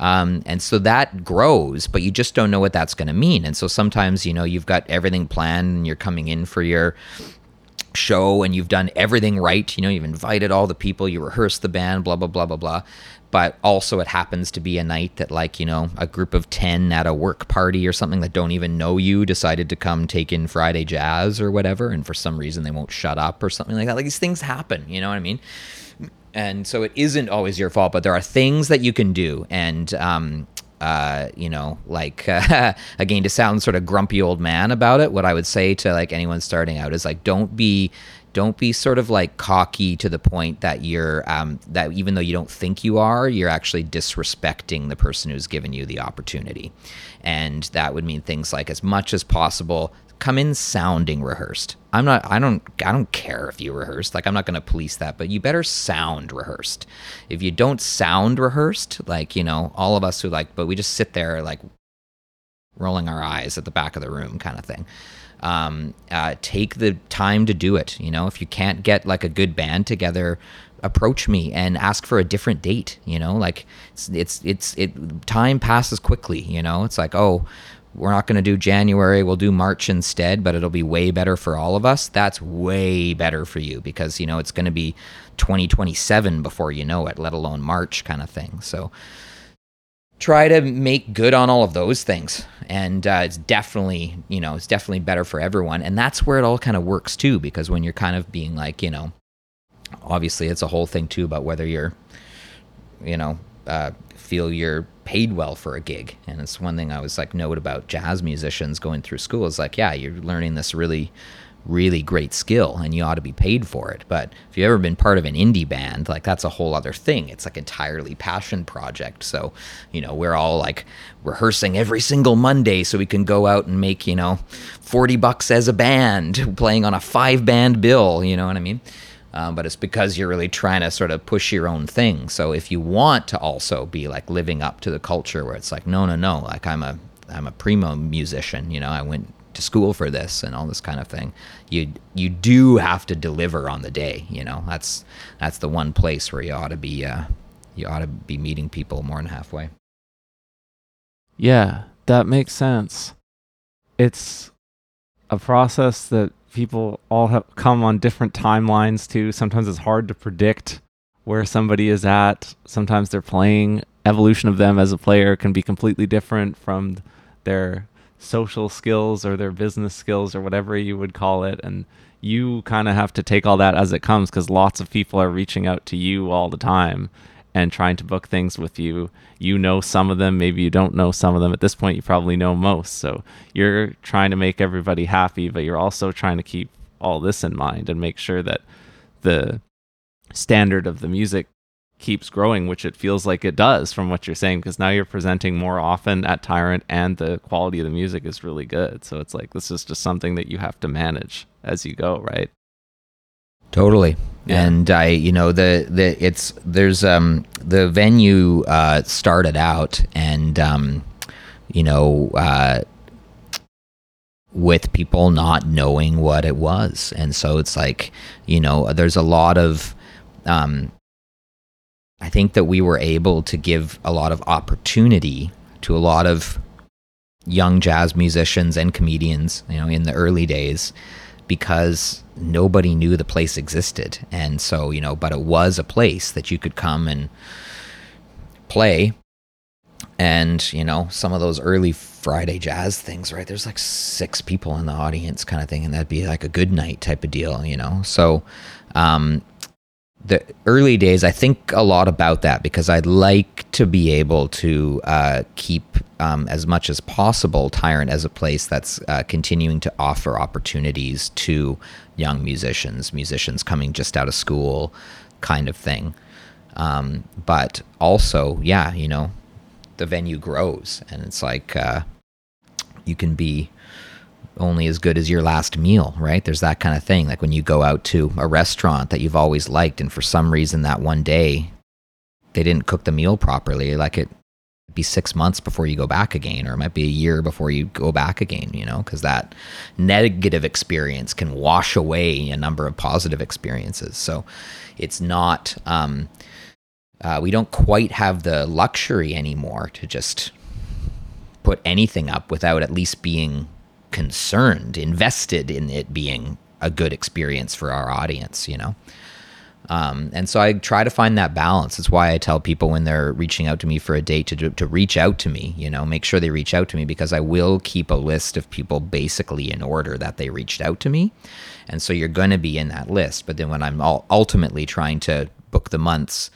Um, and so that grows, but you just don't know what that's going to mean. And so sometimes, you know, you've got everything planned and you're coming in for your show and you've done everything right. You know, you've invited all the people, you rehearsed the band, blah, blah, blah, blah, blah. But also, it happens to be a night that, like, you know, a group of 10 at a work party or something that don't even know you decided to come take in Friday jazz or whatever. And for some reason, they won't shut up or something like that. Like, these things happen, you know what I mean? and so it isn't always your fault but there are things that you can do and um uh, you know, like uh, (laughs) again, to sound sort of grumpy old man about it, what I would say to like anyone starting out is like, don't be, don't be sort of like cocky to the point that you're, um, that even though you don't think you are, you're actually disrespecting the person who's given you the opportunity, and that would mean things like as much as possible come in sounding rehearsed. I'm not I don't I don't care if you rehearsed. Like I'm not going to police that, but you better sound rehearsed. If you don't sound rehearsed, like, you know, all of us who like but we just sit there like rolling our eyes at the back of the room kind of thing. Um, uh, take the time to do it. You know, if you can't get like a good band together, approach me and ask for a different date. You know, like it's it's it's it. Time passes quickly. You know, it's like oh, we're not going to do January. We'll do March instead, but it'll be way better for all of us. That's way better for you because you know it's going to be 2027 before you know it, let alone March kind of thing. So try to make good on all of those things. And uh, it's definitely you know it's definitely better for everyone. And that's where it all kind of works too because when you're kind of being like you know obviously it's a whole thing too about whether you're you know uh, feel you're paid well for a gig. And it's one thing i was like note about jazz musicians going through school is like yeah you're learning this really really great skill and you ought to be paid for it. But if you've ever been part of an indie band like that's a whole other thing. It's like entirely passion project. So you know we're all like rehearsing every single monday so we can go out and make you know 40 bucks as a band (laughs) playing on a five band bill you know what i mean? Um, but it's because you're really trying to sort of push your own thing. So if you want to also be like living up to the culture where it's like, no, no, no, like I'm a I'm a primo musician, you know, I went to school for this and all this kind of thing. You you do have to deliver on the day, you know. That's that's the one place where you ought to be uh, you ought to be meeting people more than halfway. Yeah, that makes sense. It's a process that people all have come on different timelines to. Sometimes it's hard to predict where somebody is at. Sometimes they're playing evolution of them as a player can be completely different from their social skills or their business skills or whatever you would call it and you kind of have to take all that as it comes because lots of people are reaching out to you all the time and trying to book things with you. You know some of them, maybe you don't know some of them. At this point, you probably know most. So you're trying to make everybody happy, but you're also trying to keep all this in mind and make sure that the standard of the music keeps growing, which it feels like it does from what you're saying, because now you're presenting more often at Tyrant and the quality of the music is really good. So it's like this is just something that you have to manage as you go, right? Totally. Yeah. And I, you know, the the it's there's um the venue uh started out and um you know uh with people not knowing what it was. And so it's like, you know, there's a lot of um I think that we were able to give a lot of opportunity to a lot of young jazz musicians and comedians, you know, in the early days because nobody knew the place existed. And so, you know, but it was a place that you could come and play. And, you know, some of those early Friday jazz things, right? There's like six people in the audience kind of thing. And that'd be like a good night type of deal, you know? So, um, the early days, I think a lot about that because I'd like to be able to uh, keep um, as much as possible Tyrant as a place that's uh, continuing to offer opportunities to young musicians, musicians coming just out of school, kind of thing. Um, but also, yeah, you know, the venue grows and it's like uh, you can be only as good as your last meal, right? There's that kind of thing. Like when you go out to a restaurant that you've always liked, and for some reason that one day they didn't cook the meal properly, like it be six months before you go back again, or it might be a year before you go back again, you know, because that negative experience can wash away a number of positive experiences. So it's not, um, uh, we don't quite have the luxury anymore to just put anything up without at least being concerned, invested in it being a good experience for our audience, you know? Um, and so I try to find that balance. That's why I tell people when they're reaching out to me for a date to, to reach out to me, you know, make sure they reach out to me because I will keep a list of people basically in order that they reached out to me. And so you're going to be in that list. But then when I'm ultimately trying to book the months,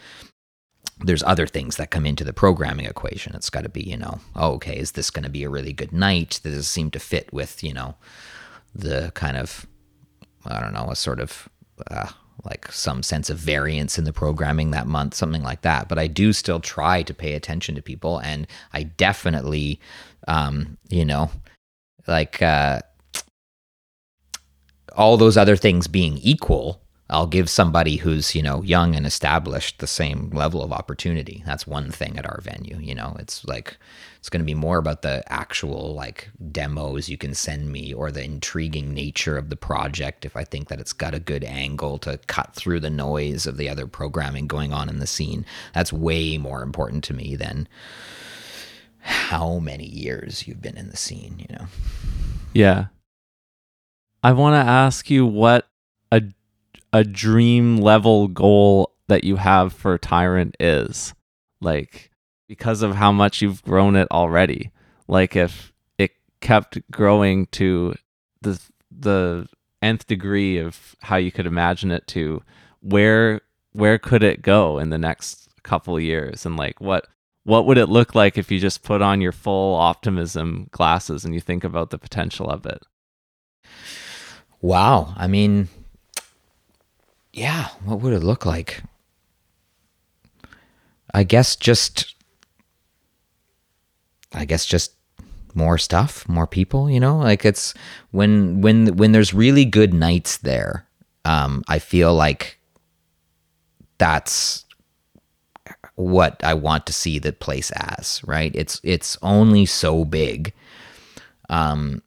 there's other things that come into the programming equation. It's got to be, you know, oh, okay, is this going to be a really good night? Does it seem to fit with, you know, the kind of, I don't know, a sort of uh, like some sense of variance in the programming that month, something like that. But I do still try to pay attention to people, and I definitely, um, you know, like uh, all those other things being equal, I'll give somebody who's, you know, young and established the same level of opportunity. That's one thing at our venue, you know. It's like it's going to be more about the actual like demos you can send me or the intriguing nature of the project if I think that it's got a good angle to cut through the noise of the other programming going on in the scene. That's way more important to me than how many years you've been in the scene, you know. Yeah. I want to ask you what a a dream level goal that you have for Tyrant is. Like because of how much you've grown it already. Like if it kept growing to the the nth degree of how you could imagine it to, where where could it go in the next couple years and like what what would it look like if you just put on your full optimism glasses and you think about the potential of it? Wow. I mean, yeah, what would it look like? I guess just I guess just more stuff, more people, you know? Like it's when when when there's really good nights there, um I feel like that's what I want to see the place as, right? It's it's only so big. Um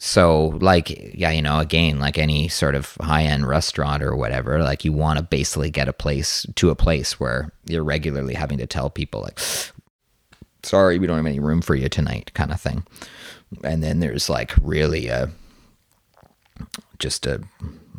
so, like, yeah, you know, again, like any sort of high end restaurant or whatever, like you want to basically get a place to a place where you're regularly having to tell people, like, sorry, we don't have any room for you tonight, kind of thing. And then there's like really a just a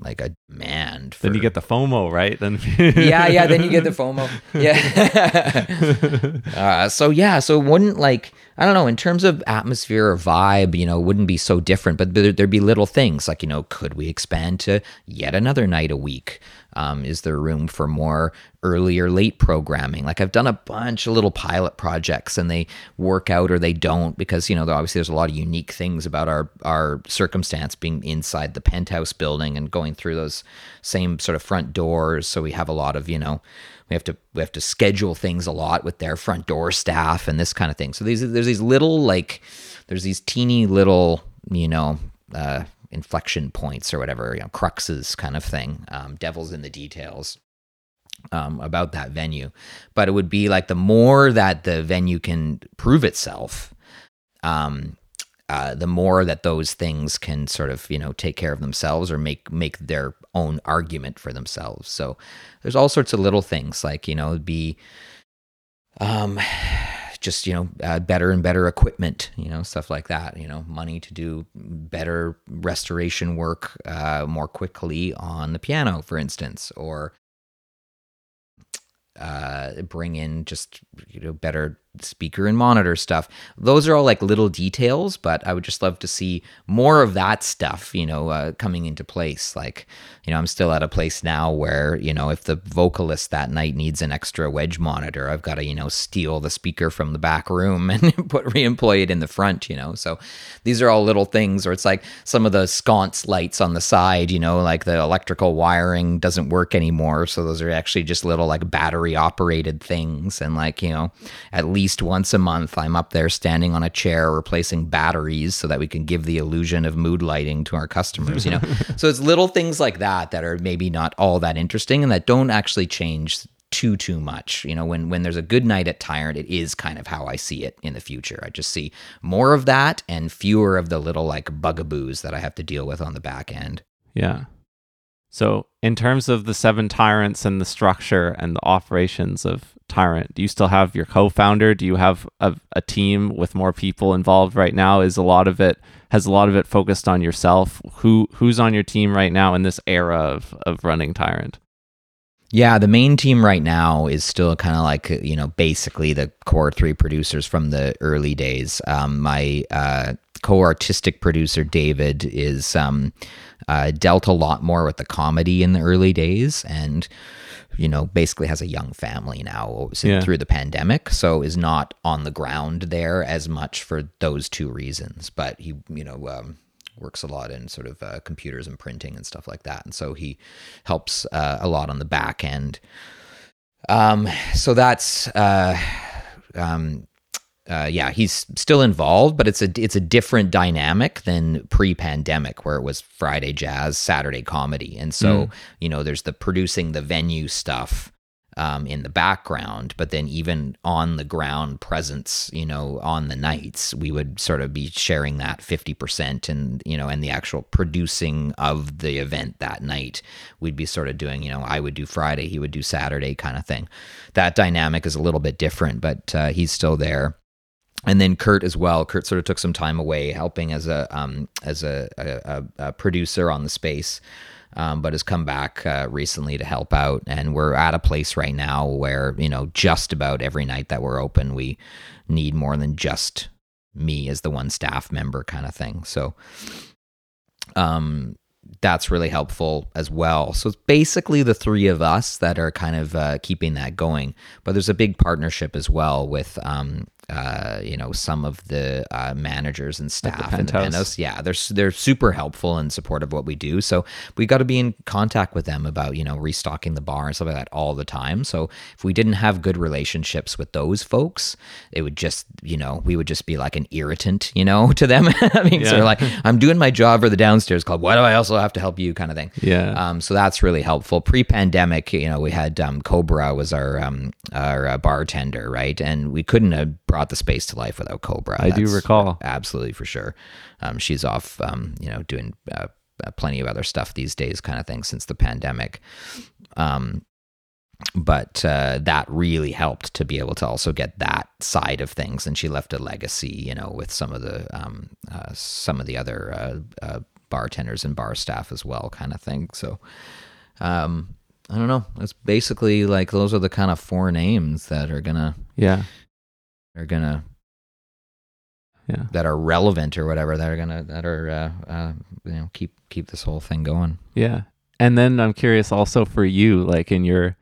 like a demand. For, then you get the FOMO, right? Then (laughs) yeah, yeah. Then you get the FOMO. (laughs) Yeah. (laughs) uh, so yeah, so it wouldn't like I don't know in terms of atmosphere or vibe, you know, wouldn't be so different. But there'd be little things like you know, could we expand to yet another night a week? Um, is there room for more early or late programming? Like I've done a bunch of little pilot projects and they work out or they don't because, you know, obviously there's a lot of unique things about our, our circumstance being inside the penthouse building and going through those same sort of front doors. So we have a lot of, you know, we have to we have to schedule things a lot with their front door staff and this kind of thing. So these there's these little like there's these teeny little you know uh, inflection points or whatever, you know, cruxes kind of thing, um, devils in the details um, about that venue. But it would be like the more that the venue can prove itself, um, uh, the more that those things can sort of you know take care of themselves or make make their own argument for themselves. So there's all sorts of little things like you know be um just you know uh, better and better equipment, you know stuff like that. You know, money to do better restoration work uh, more quickly on the piano, for instance, or uh, bring in just you know better speaker and monitor stuff. Those are all like little details, but I would just love to see more of that stuff, you know, uh, coming into place. Like, you know, I'm still at a place now where, you know, if the vocalist that night needs an extra wedge monitor, I've got to, you know, steal the speaker from the back room (laughs) and put reemploy it in the front, you know. So these are all little things, or it's like some of the sconce lights on the side, you know, like the electrical wiring doesn't work anymore. So those are actually just little like battery operated things. And like, you know, at least least once a month, I'm up there standing on a chair replacing batteries so that we can give the illusion of mood lighting to our customers, you know. (laughs) so it's little things like that that are maybe not all that interesting and that don't actually change too too much. You know, when when there's a good night at Tyrant, it is kind of how I see it in the future. I just see more of that and fewer of the little like bugaboos that I have to deal with on the back end. Yeah. So, in terms of the seven tyrants and the structure and the operations of Tyrant, do you still have your co-founder? Do you have a, a, team with more people involved right now? Is a lot of it has a lot of it focused on yourself? Who who's on your team right now in this era of of running Tyrant? Yeah, the main team right now is still kind of like you know basically the core three producers from the early days. Um, my uh, co-artistic producer David is um, uh, dealt a lot more with the comedy in the early days and you know basically has a young family now yeah. through the pandemic so is not on the ground there as much for those two reasons but he you know um, works a lot in sort of uh, computers and printing and stuff like that and so he helps uh, a lot on the back end um, so that's uh, um, uh, yeah, he's still involved, but it's a it's a different dynamic than pre-pandemic, where it was Friday jazz, Saturday comedy, and so mm. you know there's the producing the venue stuff um, in the background, but then even on the ground presence, you know, on the nights, we would sort of be sharing that fifty percent, and you know, and the actual producing of the event that night, we'd be sort of doing, you know, I would do Friday, he would do Saturday, kind of thing. That dynamic is a little bit different, but uh, he's still there and then Kurt as well. Kurt sort of took some time away helping as a um, as a, a, a, producer on the space, um, but has come back uh, recently to help out. And we're at a place right now where you know just about every night that we're open, we need more than just me as the one staff member kind of thing. So, um, that's really helpful as well. So it's basically the three of us that are kind of uh, keeping that going. But there's a big partnership as well with um, uh, you know some of the uh, managers and staff in the penthouse. Yeah, they're they're super helpful and supportive of what we do. So we got to be in contact with them about you know restocking the bar and stuff like that all the time. So if we didn't have good relationships with those folks, it would just you know we would just be like an irritant you know (laughs) to them. (laughs) I mean, yeah. so like I'm doing my job for the downstairs club. Why do I also have to help you? Kind of thing. Yeah. Um. So that's really helpful. Pre-pandemic, you know, we had um, Cobra was our um our uh, bartender, right, and we couldn't have brought brought the space to life without Cobra. I That's do recall. Absolutely, for sure. Um, she's off, um, you know, doing uh, uh, plenty of other stuff these days, kind of thing, since the pandemic. Um, but uh, that really helped to be able to also get that side of things, and she left a legacy, you know, with some of the um, uh, some of the other uh, uh, bartenders and bar staff as well, kind of thing. So, um, I don't know. It's basically like those are the kind of four names that are gonna yeah are gonna yeah that are relevant or whatever that are gonna that are uh, uh, you know keep keep this whole thing going. Yeah, and then I'm curious also for you, like in your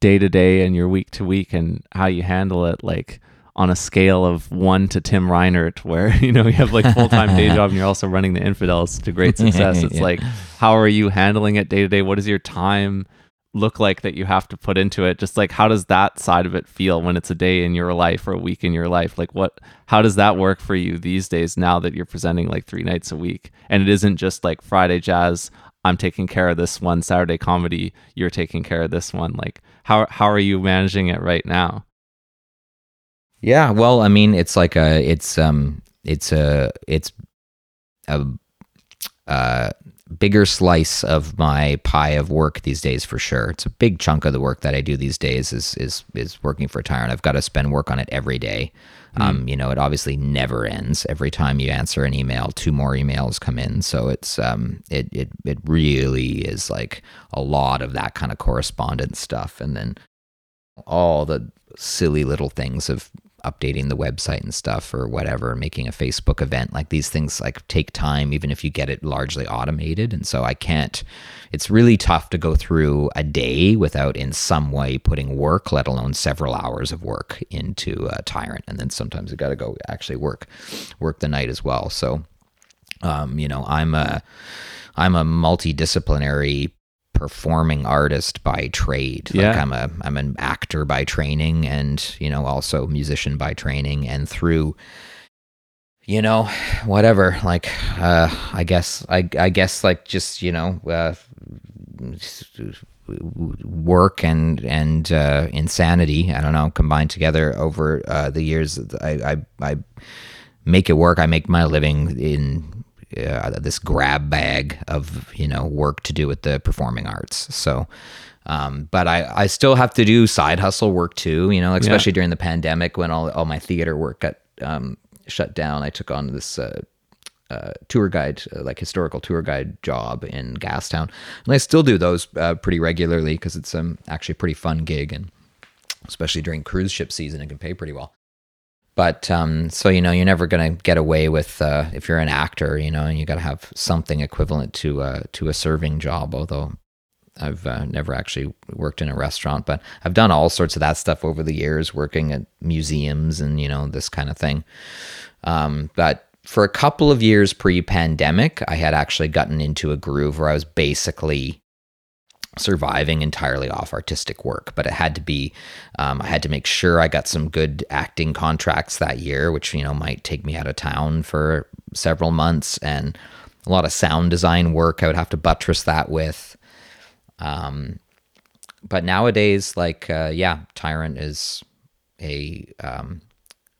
day to day and your week to week, and how you handle it, like on a scale of one to Tim Reinert, where (laughs) you know you have like full time day job and you're also running the Infidels to great (laughs) success. It's yeah. like, how are you handling it day to day? What is your time look like that you have to put into it? Just like how does that side of it feel when it's a day in your life or a week in your life? Like what how does that work for you these days now that you're presenting like three nights a week? And it isn't just like friday jazz i'm taking care of this one saturday comedy you're taking care of this one. Like how how are you managing it right now? Yeah well i mean it's like a it's um it's a it's a uh bigger slice of my pie of work these days for sure. It's a big chunk of the work that I do these days is is is working for Tyrant. I've got to spend work on it every day. Um, you know, it obviously never ends. Every time you answer an email, two more emails come in. So it's um, it it it really is like a lot of that kind of correspondence stuff, and then all the silly little things of updating the website and stuff or whatever making a facebook event like these things like take time even if you get it largely automated. And so i can't it's really tough to go through a day without in some way putting work let alone several hours of work into a tyrant. And then sometimes you got to go actually work work the night as well. So um, you know i'm a i'm a multidisciplinary performing artist by trade. Like Yeah. I'm a I'm an actor by training and, you know, also musician by training and through you know, whatever, like uh I guess I I guess like just, you know, uh work and and uh, insanity. I don't know, combined together over uh, the years. I, I I make it work. I make my living in uh, this grab bag of you know work to do with the performing arts. So. Um, but I, I still have to do side hustle work too, you know, especially during the pandemic when all, all my theater work got um, shut down. I took on this uh, uh, tour guide, uh, like historical tour guide job in Gastown, and I still do those uh, pretty regularly because it's um, actually a pretty fun gig, and especially during cruise ship season, it can pay pretty well. But um, so you know, you're never gonna get away with uh, if you're an actor, you know, and you got to have something equivalent to uh, to a serving job. Although I've uh, never actually worked in a restaurant, but I've done all sorts of that stuff over the years, working at museums and you know this kind of thing. Um, but for a couple of years pre-pandemic, I had actually gotten into a groove where I was basically surviving entirely off artistic work but it had to be um, i had to make sure i got some good acting contracts that year which you know might take me out of town for several months and a lot of sound design work i would have to buttress that with. Um, but nowadays like uh, yeah tyrant is a um,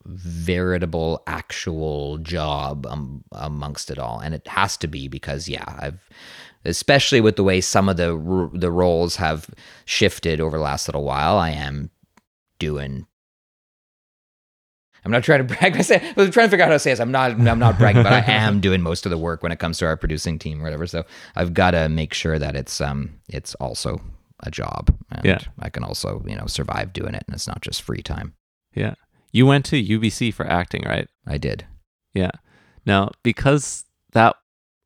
veritable actual job um, amongst it all. And it has to be because yeah i've especially with the way some of the the roles have shifted over the last little while i am doing I'm not trying to (laughs) brag. I'm trying to figure out how to say this. I'm not. I'm not bragging, but I (laughs) am doing most of the work when it comes to our producing team or whatever. So I've got to make sure that it's um it's also a job. And Yeah. I can also you know survive doing it, and it's not just free time. Yeah. You went to UBC for acting, right? I did. Yeah. Now, because that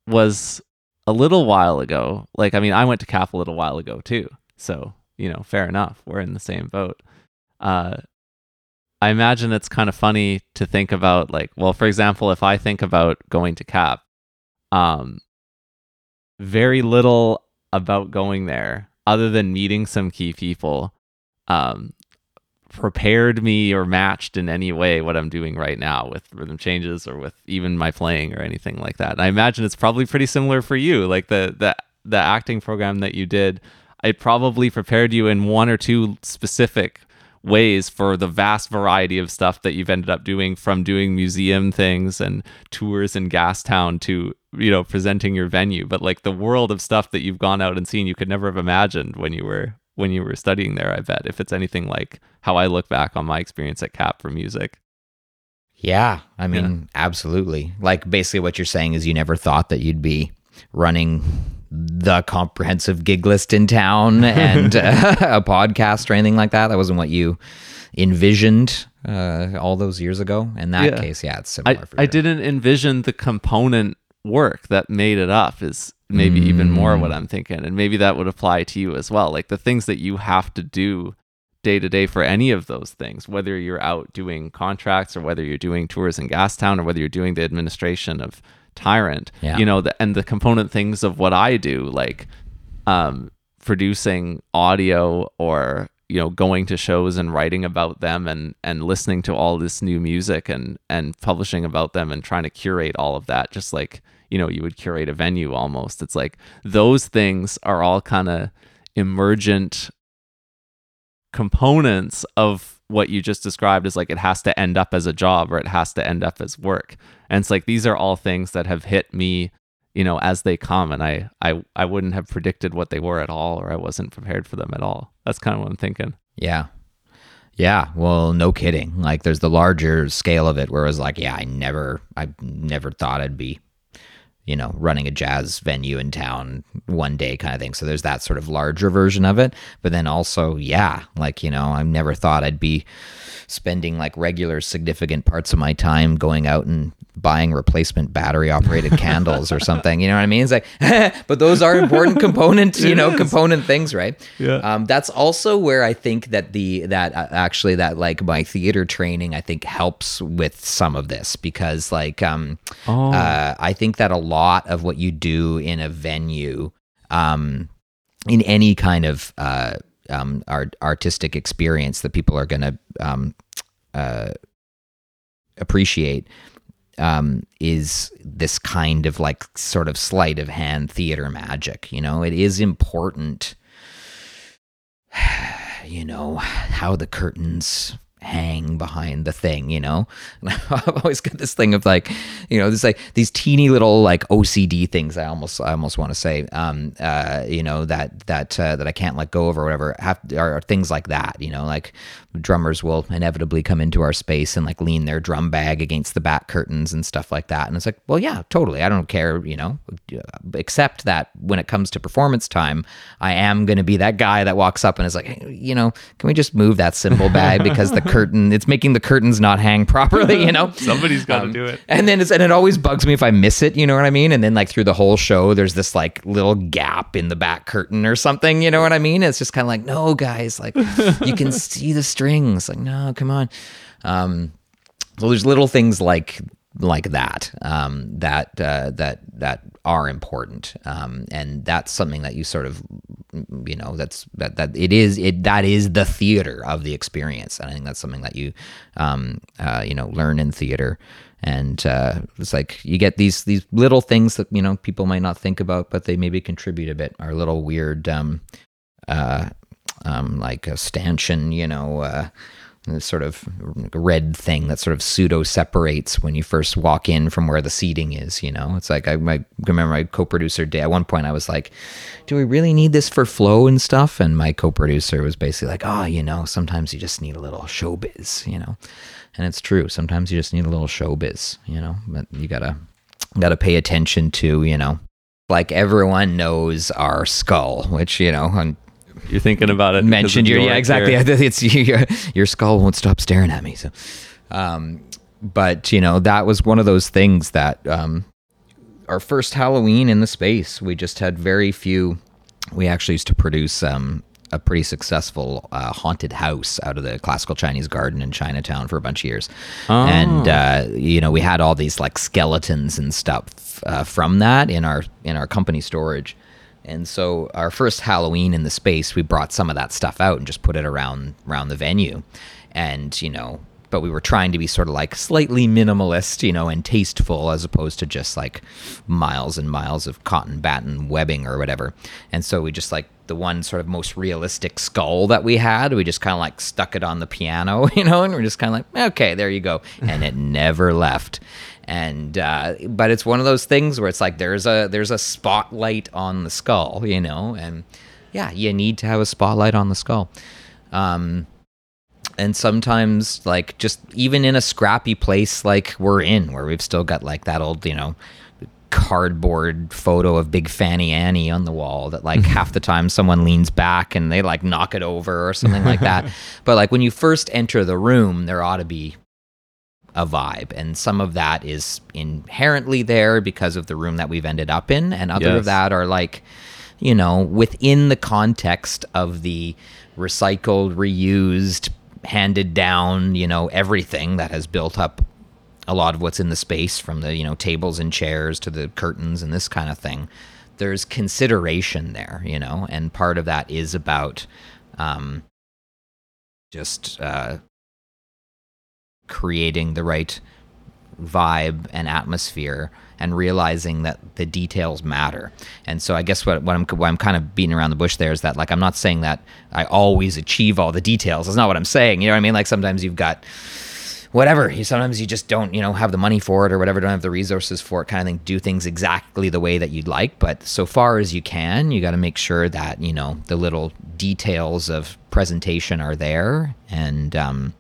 was a little while ago, like, I mean, I went to CAP a little while ago too. So, you know, fair enough. We're in the same boat. Uh, I imagine it's kind of funny to think about, like, well, for example, if I think about going to CAP, um, very little about going there other than meeting some key people um, prepared me or matched in any way what I'm doing right now with rhythm changes or with even my playing or anything like that. And I imagine it's probably pretty similar for you. Like the the the acting program that you did, it probably prepared you in one or two specific ways for the vast variety of stuff that you've ended up doing from doing museum things and tours in Gastown to you know presenting your venue but like the world of stuff that you've gone out and seen you could never have imagined when you were when you were studying there i bet if it's anything like how i look back on my experience at cap for music Yeah, I mean, absolutely. Like basically, what you're saying is you never thought that you'd be running the comprehensive gig list in town (laughs) and uh, (laughs) a podcast or anything like that. That wasn't what you envisioned uh, all those years ago. In that Yeah. case, yeah, it's I, similar. for I sure. didn't envision the component work that made it up is maybe even more Mm. what I'm thinking. And maybe that would apply to you as well. Like the things that you have to do day to day for any of those things, whether you're out doing contracts or whether you're doing tours in Gastown or whether you're doing the administration of Tyrant, Yeah. you know, the, and the component things of what I do, like um, producing audio or you know going to shows and writing about them and and listening to all this new music and and publishing about them and trying to curate all of that just like you know you would curate a venue almost it's like those things are all kind of emergent components of what you just described is like it has to end up as a job or it has to end up as work and it's like these are all things that have hit me you know, as they come. And I, I, I wouldn't have predicted what they were at all, or I wasn't prepared for them at all. That's kind of what I'm thinking. Yeah. Yeah, well, no kidding. Like there's the larger scale of it where it was like, yeah, I never I never thought I'd be you know, running a jazz venue in town one day kind of thing. So there's that sort of larger version of it. But then also, yeah, like, you know, I never thought I'd be spending like regular significant parts of my time going out and buying replacement battery operated (laughs) candles or something. You know what I mean? It's like, (laughs) but those are important (laughs) component, you know, component things, right? Yeah. Um, that's also where I think that the that uh, actually that like my theater training I think helps with some of this because like um, Oh. uh, I think that a lot of what you do in a venue, um, in any kind of uh, um, art, artistic experience that people are going to um, uh, appreciate um, is this kind of like sort of sleight of hand theater magic. You know, it is important, (sighs) you know, how the curtains hang behind the thing, you know? And (laughs) I've always got this thing of like, you know, there's like these teeny little like OCD things I almost I almost want to say, um, uh, you know, that that uh, that I can't let go of or whatever, have are, things like that, you know, like drummers will inevitably come into our space and like lean their drum bag against the back curtains and stuff like that. And it's like, well, yeah, totally. I don't care, you know, except that when it comes to performance time, I am going to be that guy that walks up and is like, hey, you know, can we just move that (laughs) cymbal bag because the curtain, it's making the curtains not hang properly, you know? (laughs) Somebody's got to Um, do it. And then it's and it always bugs me if I miss it, you know what I mean? And then like through the whole show, there's this like little gap in the back curtain or something, you know what I mean? It's just kind of like, no, guys, like (laughs) you can see the strings. Like, no, come on. Um, so there's little things like like that um, that uh, that that are important, um, and that's something that you sort of you know that's that that it is it that is the theater of the experience, and I think that's something that you um, uh, you know learn in theater. And uh, it's like you get these these little things that you know people might not think about, but they maybe contribute a bit. Our little weird um, uh, um, like a stanchion, you know, uh, this sort of red thing that sort of pseudo separates when you first walk in from where the seating is. You know, it's like I, I remember my co-producer day. At one point, I was like, "Do we really need this for flow and stuff?" And my co-producer was basically like, "Oh, you know, sometimes you just need a little showbiz, you know." And it's true. Sometimes you just need a little showbiz, you know. But you gotta gotta pay attention to, you know, like everyone knows our skull, which you know, You're thinking about it. mentioned your your yeah exactly (laughs) it's your, your skull won't stop staring at me so um but you know that was one of those things that um our first halloween in the space we just had very few we actually used to produce um a pretty successful uh, haunted house out of the classical Chinese garden in Chinatown for a bunch of years, Oh. and uh, you know we had all these like skeletons and stuff uh, from that in our in our company storage, and so our first Halloween in the space, we brought some of that stuff out and just put it around around the venue, and you know, but we were trying to be sort of like slightly minimalist, you know, and tasteful as opposed to just like miles and miles of cotton batten webbing or whatever. And so we just like the one sort of most realistic skull that we had, we just kind of like stuck it on the piano, (laughs) you know, and we're just kind of like, okay, there you go, and it never left and uh, but it's one of those things where it's like there's a there's a spotlight on the skull you know and yeah you need to have a spotlight on the skull. Um and sometimes like just even in a scrappy place like we're in where we've still got like that old you know cardboard photo of big fanny annie on the wall that like (laughs) half the time someone leans back and they like knock it over or something like that. (laughs) But like when you first enter the room there ought to be a vibe. And some of that is inherently there because of the room that we've ended up in. And other Yes. of that are like you know within the context of the recycled reused handed down you know everything that has built up a lot of what's in the space from the you know tables and chairs to the curtains and this kind of thing there's consideration there you know? And part of that is about um just uh creating the right vibe and atmosphere and realizing that the details matter. And so I guess what, what I'm what I'm kind of beating around the bush there is that like I'm not saying that I always achieve all the details. That's not what I'm saying. You know what I mean? Like sometimes you've got whatever. You, sometimes you just don't, you know, have the money for it or whatever, don't have the resources for it, kind of thing. Do things exactly the way that you'd like, but so far as you can, you got to make sure that you know the little details of presentation are there and um,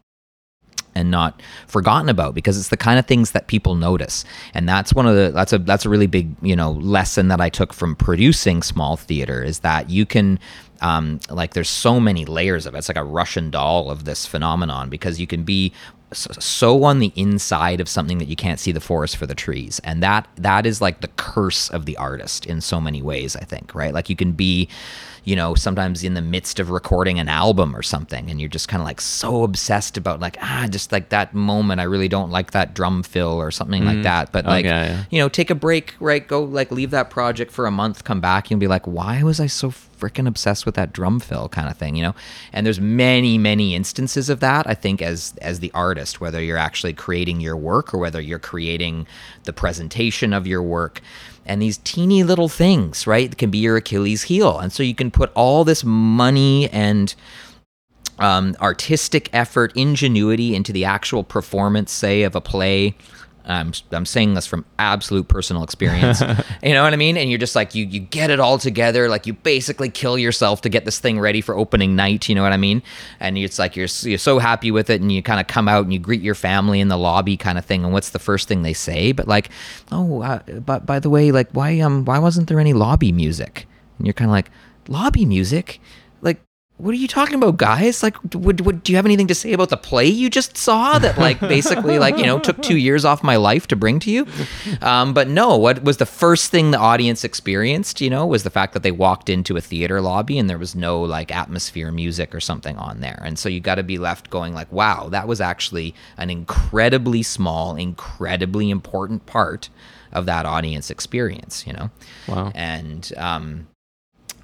and not forgotten about because it's the kind of things that people notice. And that's one of the that's a that's a really big you know lesson that i took from producing small theater is that you can um, like there's so many layers of it. It's like a russian doll of this phenomenon because you can be so on the inside of something that you can't see the forest for the trees. And that that is like the curse of the artist in so many ways i think right? Like you can be you know, sometimes in the midst of recording an album or something, and you're just kind of like so obsessed about like ah, just like that moment. I really don't like that drum fill or something mm-hmm. like that. But like, okay, yeah. you know, take a break, right? Go like leave that project for a month, come back, and you'll be like, why was I so freaking obsessed with that drum fill kind of thing, you know? And there's many, many instances of that. I think as as the artist, whether you're actually creating your work or whether you're creating the presentation of your work and these teeny little things, right, can be your Achilles heel. And so you can put all this money and um, artistic effort, ingenuity into the actual performance, say, of a play I'm I'm saying this from absolute personal experience. (laughs) you know what I mean? And you're just like you you get it all together, like you basically kill yourself to get this thing ready for opening night. You know what I mean? And it's like you're you're so happy with it, and you kind of come out and you greet your family in the lobby, kind of thing. And what's the first thing they say? But like, oh, uh, but by the way, like why um why wasn't there any lobby music? And you're kind of like lobby music what are you talking about, guys? Like, would, would do you have anything to say about the play you just saw that, like, (laughs) basically, like, you know, took two years off my life to bring to you? Um, but no, what was the first thing the audience experienced? You know, was the fact that they walked into a theater lobby and there was no like atmosphere music or something on there, and so you got to be left going like, wow, that was actually an incredibly small, incredibly important part of that audience experience. You know, wow, and um,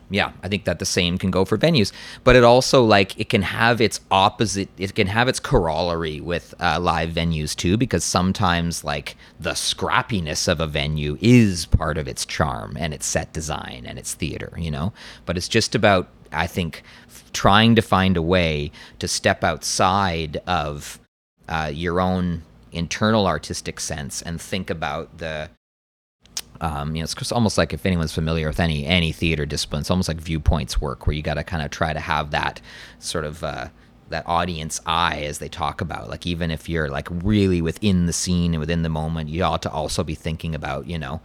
yeah, I think that the same can go for venues, but it also like it can have its opposite. It can have its corollary with uh, live venues too, because sometimes like the scrappiness of a venue is part of its charm and its set design and its theater, you know. But it's just about I think trying to find a way to step outside of uh, your own internal artistic sense and think about the um, you know, it's almost like if anyone's familiar with any any theater discipline, it's almost like viewpoints work, where you got to kind of try to have that sort of uh, that audience eye as they talk about. Like even if you're like really within the scene and within the moment, you ought to also be thinking about, you know,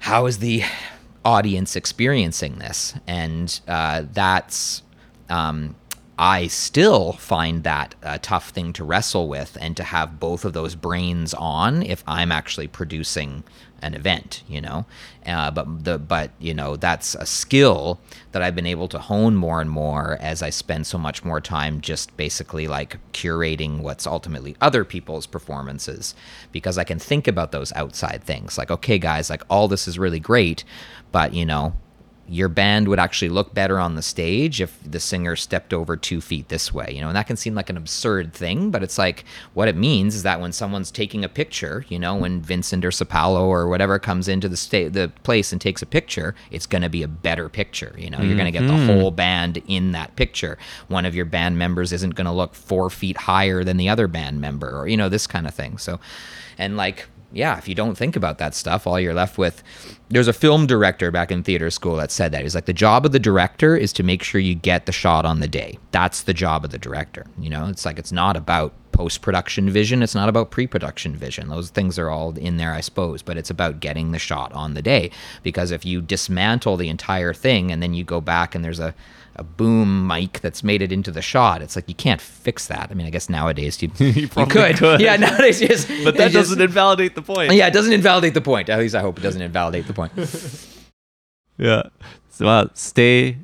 how is the audience experiencing this, and uh, that's. Um, I still find that a tough thing to wrestle with and to have both of those brains on if I'm actually producing an event, you know. Uh, but the but you know that's a skill that I've been able to hone more and more as I spend so much more time just basically like curating what's ultimately other people's performances because I can think about those outside things like okay guys like all this is really great, but you know your band would actually look better on the stage if the singer stepped over two feet this way, you know, and that can seem like an absurd thing, but it's like what it means is that when someone's taking a picture, you know, when Vincent or Sapalo or whatever comes into the state the place and takes a picture, it's going to be a better picture, you know, mm-hmm. you're going to get the mm-hmm. whole band in that picture. One of your band members isn't going to look four feet higher than the other band member, or you know, this kind of thing. So, and like yeah, if you don't think about that stuff, all you're left with. There's a film director back in theater school that said that. He's like, the job of the director is to make sure you get the shot on the day. That's the job of the director. You know, it's like, it's not about post production vision. It's not about pre production vision. Those things are all in there, I suppose, but it's about getting the shot on the day. Because if you dismantle the entire thing and then you go back and there's a, a boom mic that's made it into the shot. It's like you can't fix that. I mean, I guess nowadays you, (laughs) you, you could. could. Yeah, nowadays just, but that doesn't invalidate the point. Yeah, it doesn't invalidate the point. At least I hope it doesn't invalidate the point. (laughs) yeah. So uh, stay.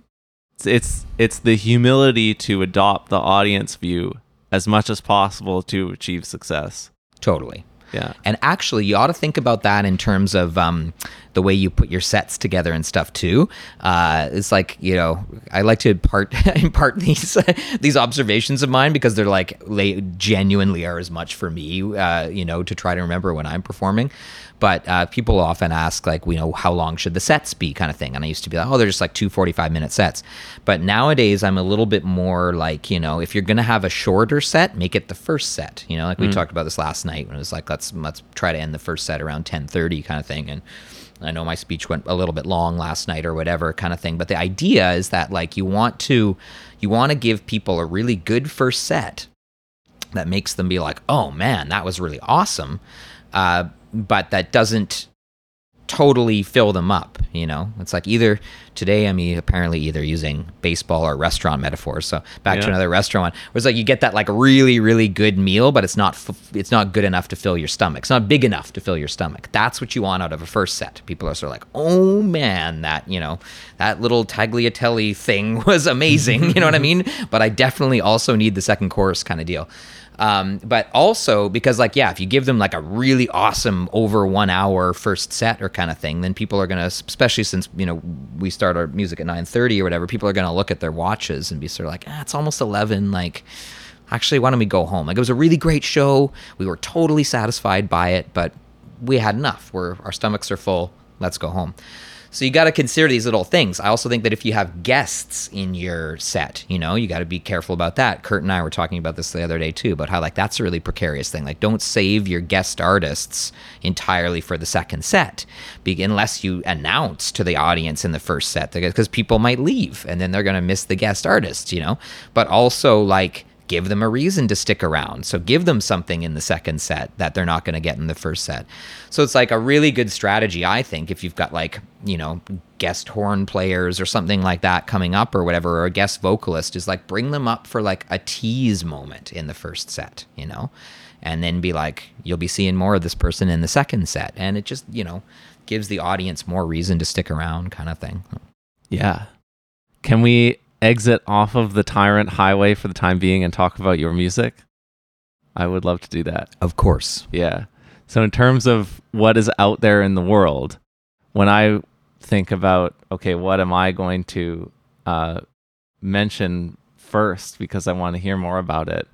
It's, it's it's the humility to adopt the audience view as much as possible to achieve success. Totally. Yeah. And actually, you ought to think about that in terms of um, the way you put your sets together and stuff too. Uh, it's like you know, I like to impart (laughs) impart these (laughs) these observations of mine because they're like they genuinely are as much for me, uh, you know, to try to remember when I'm performing. But uh, people often ask, like, you know, how long should the sets be, kind of thing. And I used to be like, oh, they're just like two 45 minute sets. But nowadays, I'm a little bit more like, you know, if you're going to have a shorter set, make it the first set. You know, like we talked about this last night when it was like, let's let's try to end the first set around 10:30, kind of thing. And I know my speech went a little bit long last night or whatever kind of thing, but the idea is that like you want to you want to give people a really good first set that makes them be like, "Oh man, that was really awesome." Uh, but that doesn't totally fill them up, you know? It's like either today I'm apparently either using baseball or restaurant metaphors. So back to another restaurant. Where it's like you get that like really really good meal, but it's not f- it's not good enough to fill your stomach. It's not big enough to fill your stomach. That's what you want out of a first set. People are sort of like, "Oh man, that, you know, that little tagliatelle thing (laughs) was amazing." (laughs) you know what I mean? But I definitely also need the second course kind of deal. Um, but also because like yeah if you give them like a really awesome over one hour first set or kind of thing then people are gonna especially since you know we start our music at 9.30 or whatever people are gonna look at their watches and be sort of like ah, it's almost 11 like actually why don't we go home? Like it was a really great show. We were totally satisfied by it but we had enough we're our stomachs are full. Let's go home so you got to consider these little things. I also think that if you have guests in your set, you know, you got to be careful about that. Kurt and I were talking about this the other day too, about how like that's a really precarious thing. Like, don't save your guest artists entirely for the second set, be- unless you announce to the audience in the first set, because people might leave and then they're gonna miss the guest artists, you know. But also like give them a reason to stick around. So give them something in the second set that they're not going to get in the first set. So it's like a really good strategy, I think, if you've got like, you know, guest horn players or something like that coming up or whatever, or a guest vocalist, is like bring them up for like a tease moment in the first set, you know? And then be like, you'll be seeing more of this person in the second set. And it just, you know, gives the audience more reason to stick around, kind of thing. Yeah. Can we exit off of the Tyrant Highway for the time being and talk about your music? I would love to do that. Of course. Yeah. So, in terms of what is out there in the world, when I think about, okay, what am I going to uh, mention first because I want to hear more about it?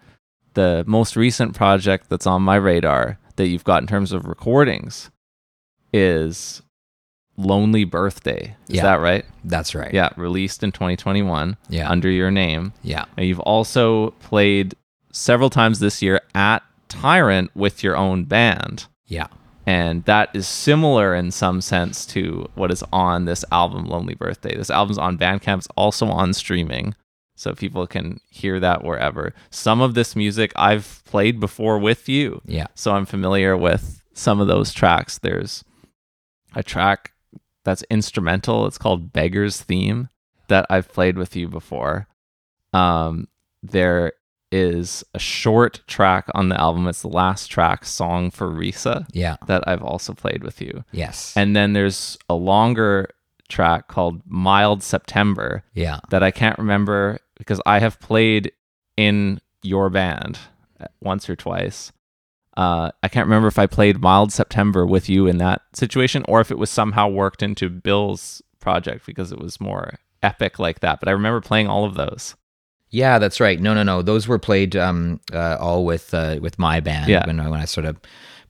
The most recent project that's on my radar that you've got in terms of recordings is Lonely Birthday. Is Yeah. that right? That's right. Yeah, released in 2021 Yeah. under your name. Yeah. And you've also played several times this year at Tyrant with your own band. Yeah. And that is similar in some sense to what is on this album, Lonely Birthday. This album's on Bandcamp, it's also on streaming. So people can hear that wherever. Some of this music I've played before with you. Yeah. So I'm familiar with some of those tracks. There's a track that's instrumental. It's called Beggar's Theme that I've played with you before. Um, there is a short track on the album. It's the last track, Song for Risa, Yeah. that I've also played with you. Yes. And then there's a longer track called Mild September yeah. that I can't remember because I have played in your band once or twice. Uh, I can't remember if I played Mild September with you in that situation or if it was somehow worked into Bill's project because it was more epic like that. But I remember playing all of those. Yeah, that's right. No, no, no. Those were played um, uh, all with uh, with my band Yeah. when I, when I sort of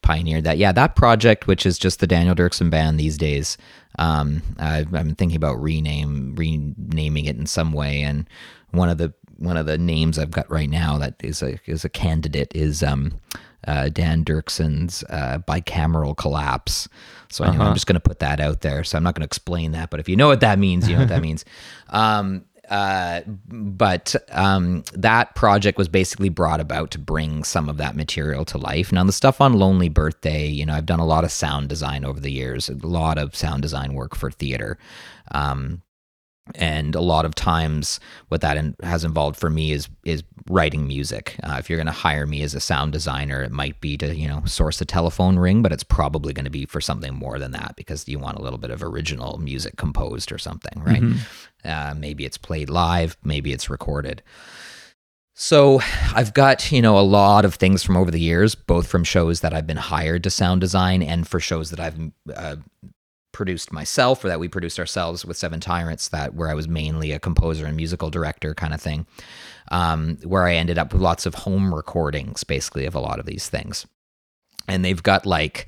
pioneered that. Yeah, that project, which is just the Daniel Deorksen band these days. Um, I've, I'm thinking about rename renaming it in some way, and one of the one of the names I've got right now that is a is a candidate is um, uh, Dan Deorksen's uh, bicameral collapse. So anyway, Uh-huh. I'm just going to put that out there. So I'm not going to explain that, but if you know what that means, you know what that (laughs) means. Um, uh, but um, that project was basically brought about to bring some of that material to life. Now, the stuff on Lonely Birthday, you know, I've done a lot of sound design over the years, a lot of sound design work for theater. Um, and a lot of times what that in, has involved for me is is writing music. Uh, if you're going to hire me as a sound designer it might be to you know source a telephone ring but it's probably going to be for something more than that because you want a little bit of original music composed or something right? Uh, maybe it's played live maybe it's recorded. So I've got, you know, a lot of things from over the years, both from shows that I've been hired to sound design and for shows that I've uh, produced myself or that we produced ourselves with Seven Tyrants that where I was mainly a composer and musical director kind of thing. Um, where I ended up with lots of home recordings basically of a lot of these things. And they've got like,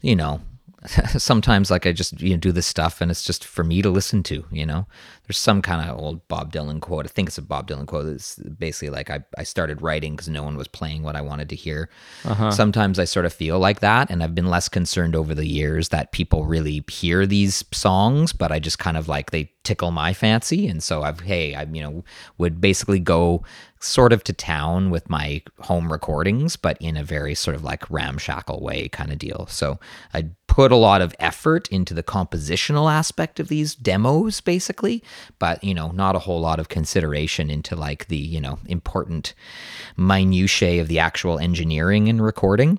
you know, (laughs) sometimes like I just you know do this stuff and it's just for me to listen to, you know. There's some kind of old Bob Dylan quote. I think it's a Bob Dylan quote. It's basically like I, I started writing because no one was playing what I wanted to hear. Uh-huh. Sometimes I sort of feel like that, and I've been less concerned over the years that people really hear these songs, but I just kind of like they tickle my fancy, and so I've hey I you know would basically go sort of to town with my home recordings, but in a very sort of like ramshackle way kind of deal. So I put a lot of effort into the compositional aspect of these demos, basically, but you know, not a whole lot of consideration into like the you know important minutiae of the actual engineering and recording.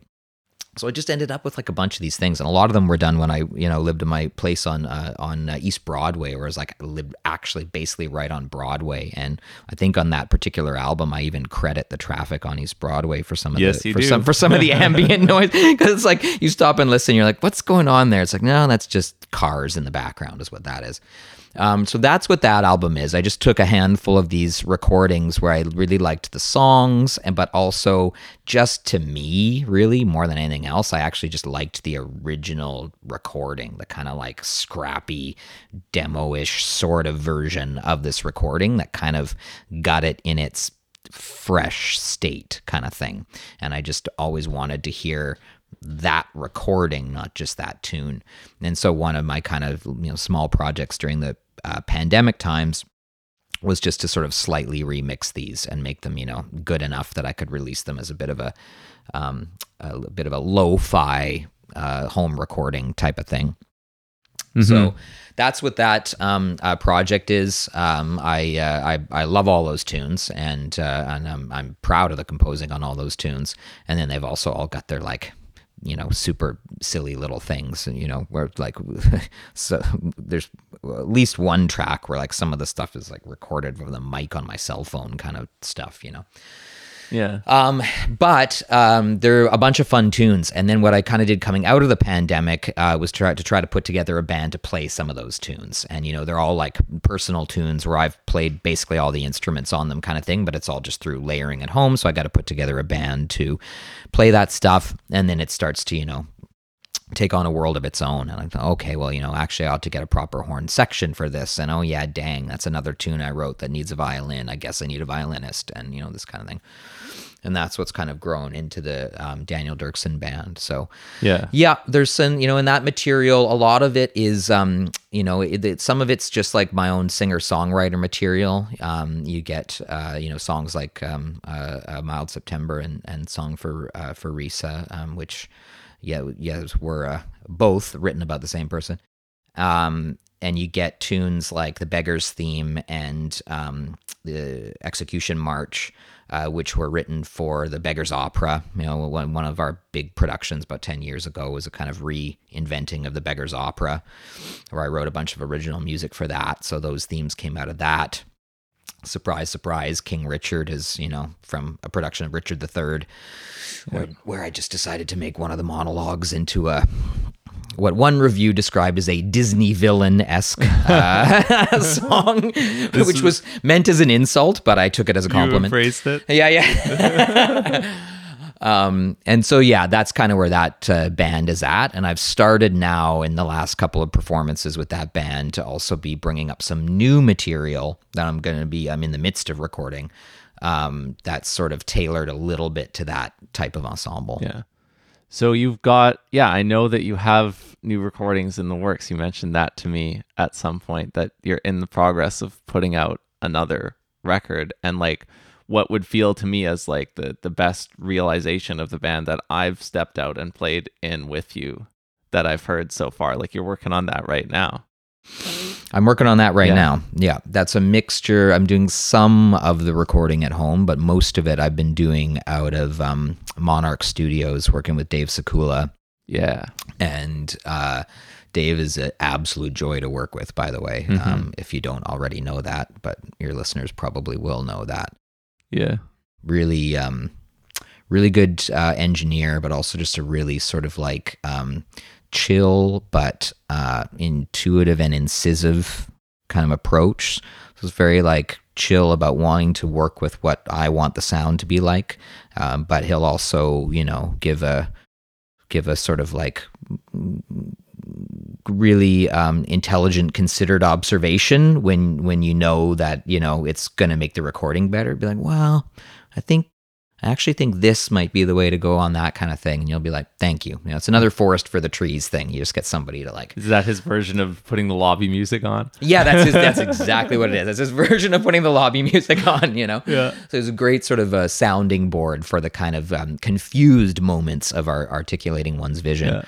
So I just ended up with like a bunch of these things, and a lot of them were done when I, you know, lived in my place on uh, on uh, East Broadway, where I was like I lived actually basically right on Broadway. And I think on that particular album, I even credit the traffic on East Broadway for some of Yes, the for do. some for some of the (laughs) ambient noise because it's like you stop and listen, you're like, what's going on there? It's like no, that's just cars in the background, is what that is. Um, so that's what that album is. I just took a handful of these recordings where I really liked the songs, and but also just to me, really more than anything else, I actually just liked the original recording, the kind of like scrappy, demo-ish sort of version of this recording that kind of got it in its fresh state kind of thing. And I just always wanted to hear that recording, not just that tune. And so one of my kind of you know small projects during the uh, pandemic times was just to sort of slightly remix these and make them you know good enough that I could release them as a bit of a um, a bit of a lo-fi uh, home recording type of thing. So that's what that um, uh, project is. Um, I, uh, I I love all those tunes, and uh, and I'm I'm proud of the composing on all those tunes. And then they've also all got their like you know super silly little things and you know where like (laughs) so there's at least one track where like some of the stuff is like recorded with a mic on my cell phone kind of stuff you know Yeah. um, but um, there are a bunch of fun tunes, and then what I kind of did coming out of the pandemic uh, was try to try to put together a band to play some of those tunes, and you know they're all like personal tunes where I've played basically all the instruments on them, kind of thing. But it's all just through layering at home, so I got to put together a band to play that stuff, and then it starts to you know take on a world of its own. And I thought, okay, well, you know, actually, I ought to get a proper horn section for this. And oh, yeah, dang, that's another tune I wrote that needs a violin. I guess I need a violinist, and you know, this kind of thing. And that's what's kind of grown into the um, Daniel Deorksen band. So, Yeah. yeah, there's some, you know, in that material, a lot of it is, um, you know, it, it, some of it's just like my own singer songwriter material. Um, you get, uh, you know, songs like um, uh, uh, Mild September and, and Song for uh, for Risa, um, which, yeah, yes, were uh, both written about the same person. Um, and you get tunes like the Beggar's Theme and um, the Execution March, uh, which were written for the Beggar's Opera. You know, one, one of our big productions about 10 years ago was a kind of reinventing of the Beggar's Opera, where I wrote a bunch of original music for that. So those themes came out of that. Surprise, surprise, King Richard is, you know, from a production of Richard III, where, where I just decided to make one of the monologues into a what one review described as a Disney villain esque uh, (laughs) (laughs) song, which was meant as an insult, but I took it as a compliment. embraced it. Yeah, yeah. (laughs) um, and so yeah, that's kind of where that uh, band is at. And I've started now in the last couple of performances with that band to also be bringing up some new material that I'm going to be. I'm in the midst of recording. Um, that's sort of tailored a little bit to that type of ensemble. Yeah. So you've got, yeah, I know that you have new recordings in the works. You mentioned that to me at some point that you're in the progress of putting out another record and like what would feel to me as like the the best realization of the band that I've stepped out and played in with you that I've heard so far. Like you're working on that right now. I'm working on that right Yeah. now. Yeah, that's a mixture. I'm doing some of the recording at home, but most of it I've been doing out of um, Monarch Studios, working with Dave Sakula. Yeah. And uh, Dave is an absolute joy to work with, by the way. Um, if you don't already know that, but your listeners probably will know that. Yeah. really um, really good uh, engineer, but also just a really sort of like um, chill but uh, intuitive and incisive kind of approach. So it's very like chill about wanting to work with what I want the sound to be like, um, but he'll also you know give a give a sort of like really um, intelligent, considered observation when when you know that you know it's going to make the recording better. Be like, well, I think I actually think this might be the way to go on that kind of thing. And you'll be like, thank you. You know, it's another forest for the trees thing. You just get somebody to like. Is that his version of putting the lobby music on? Yeah, that's his, that's (laughs) exactly what it is. That's his version of putting the lobby music on. You know. Yeah. So it's a great sort of a sounding board for the kind of um, confused moments of our articulating one's vision. Yeah.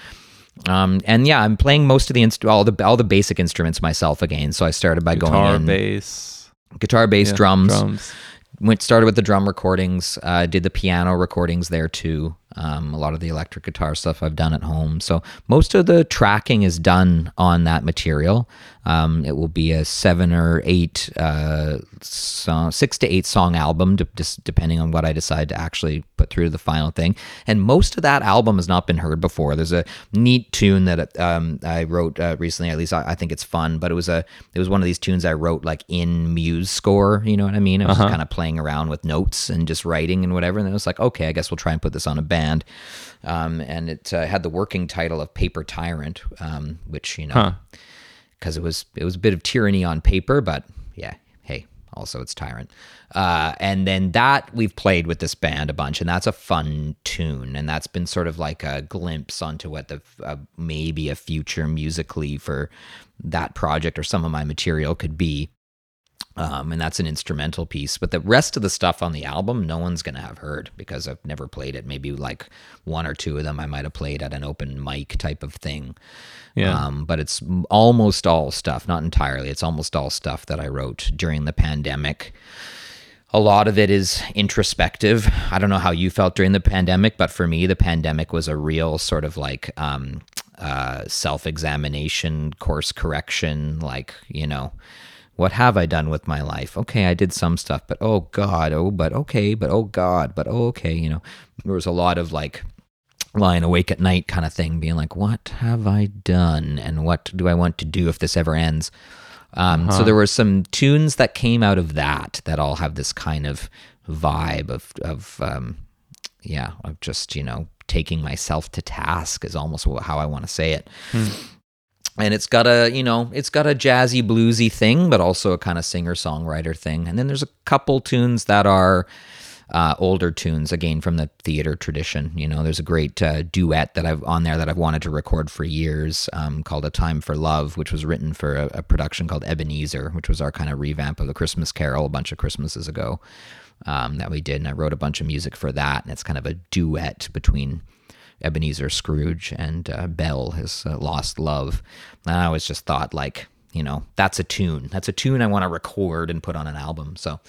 Um, and yeah, I'm playing most of the inst- all the all the basic instruments myself again. So I started by Guitar, going in bass, guitar, bass, yeah, drums. drums. Went started with the drum recordings. Uh, did the piano recordings there too. Um, a lot of the electric guitar stuff I've done at home. So most of the tracking is done on that material. Um, it will be a seven or eight, uh, song, six to eight song album, de- just depending on what I decide to actually put through to the final thing. And most of that album has not been heard before. There's a neat tune that um, I wrote uh, recently. At least I, I, think it's fun. But it was a it was one of these tunes I wrote like in MuseScore. You know what I mean? I was Uh-huh. kind of playing around with notes and just writing and whatever. And then it was like, okay, I guess we'll try and put this on a band. Um, and it uh, had the working title of Paper Tyrant, um, which you know Huh. Because it was it was a bit of tyranny on paper, but yeah, hey, also it's tyrant. Uh, and then that we've played with this band a bunch, and that's a fun tune, and that's been sort of like a glimpse onto what the uh, maybe a future musically for that project or some of my material could be. Um, and that's an instrumental piece. But the rest of the stuff on the album, no one's going to have heard because I've never played it. Maybe like one or two of them I might have played at an open mic type of thing. Yeah. Um, but it's almost all stuff, not entirely. It's almost all stuff that I wrote during the pandemic. A lot of it is introspective. I don't know how you felt during the pandemic, but for me, the pandemic was a real sort of like um, uh, self examination, course correction, like, you know, what have I done with my life? Okay, I did some stuff, but oh God, oh, but okay, but oh God, but oh, okay. You know, there was a lot of like lying awake at night kind of thing, being like, what have I done? And what do I want to do if this ever ends? Um, So there were some tunes that came out of that that all have this kind of vibe of, of um, yeah, of just, you know, taking myself to task is almost how I want to say it and it's got a you know it's got a jazzy bluesy thing but also a kind of singer songwriter thing. And then there's a couple tunes that are uh, older tunes again from the theater tradition. You know there's a great uh, duet that i've on there that i've wanted to record for years um, called a time for love which was written for a, a production called ebenezer which was our kind of revamp of the christmas carol a bunch of christmases ago um, that we did. And i wrote a bunch of music for that. And it's kind of a duet between Ebenezer Scrooge and uh, Belle, his uh, lost love. And I always just thought, like, you know, that's a tune. That's a tune I want to record and put on an album. So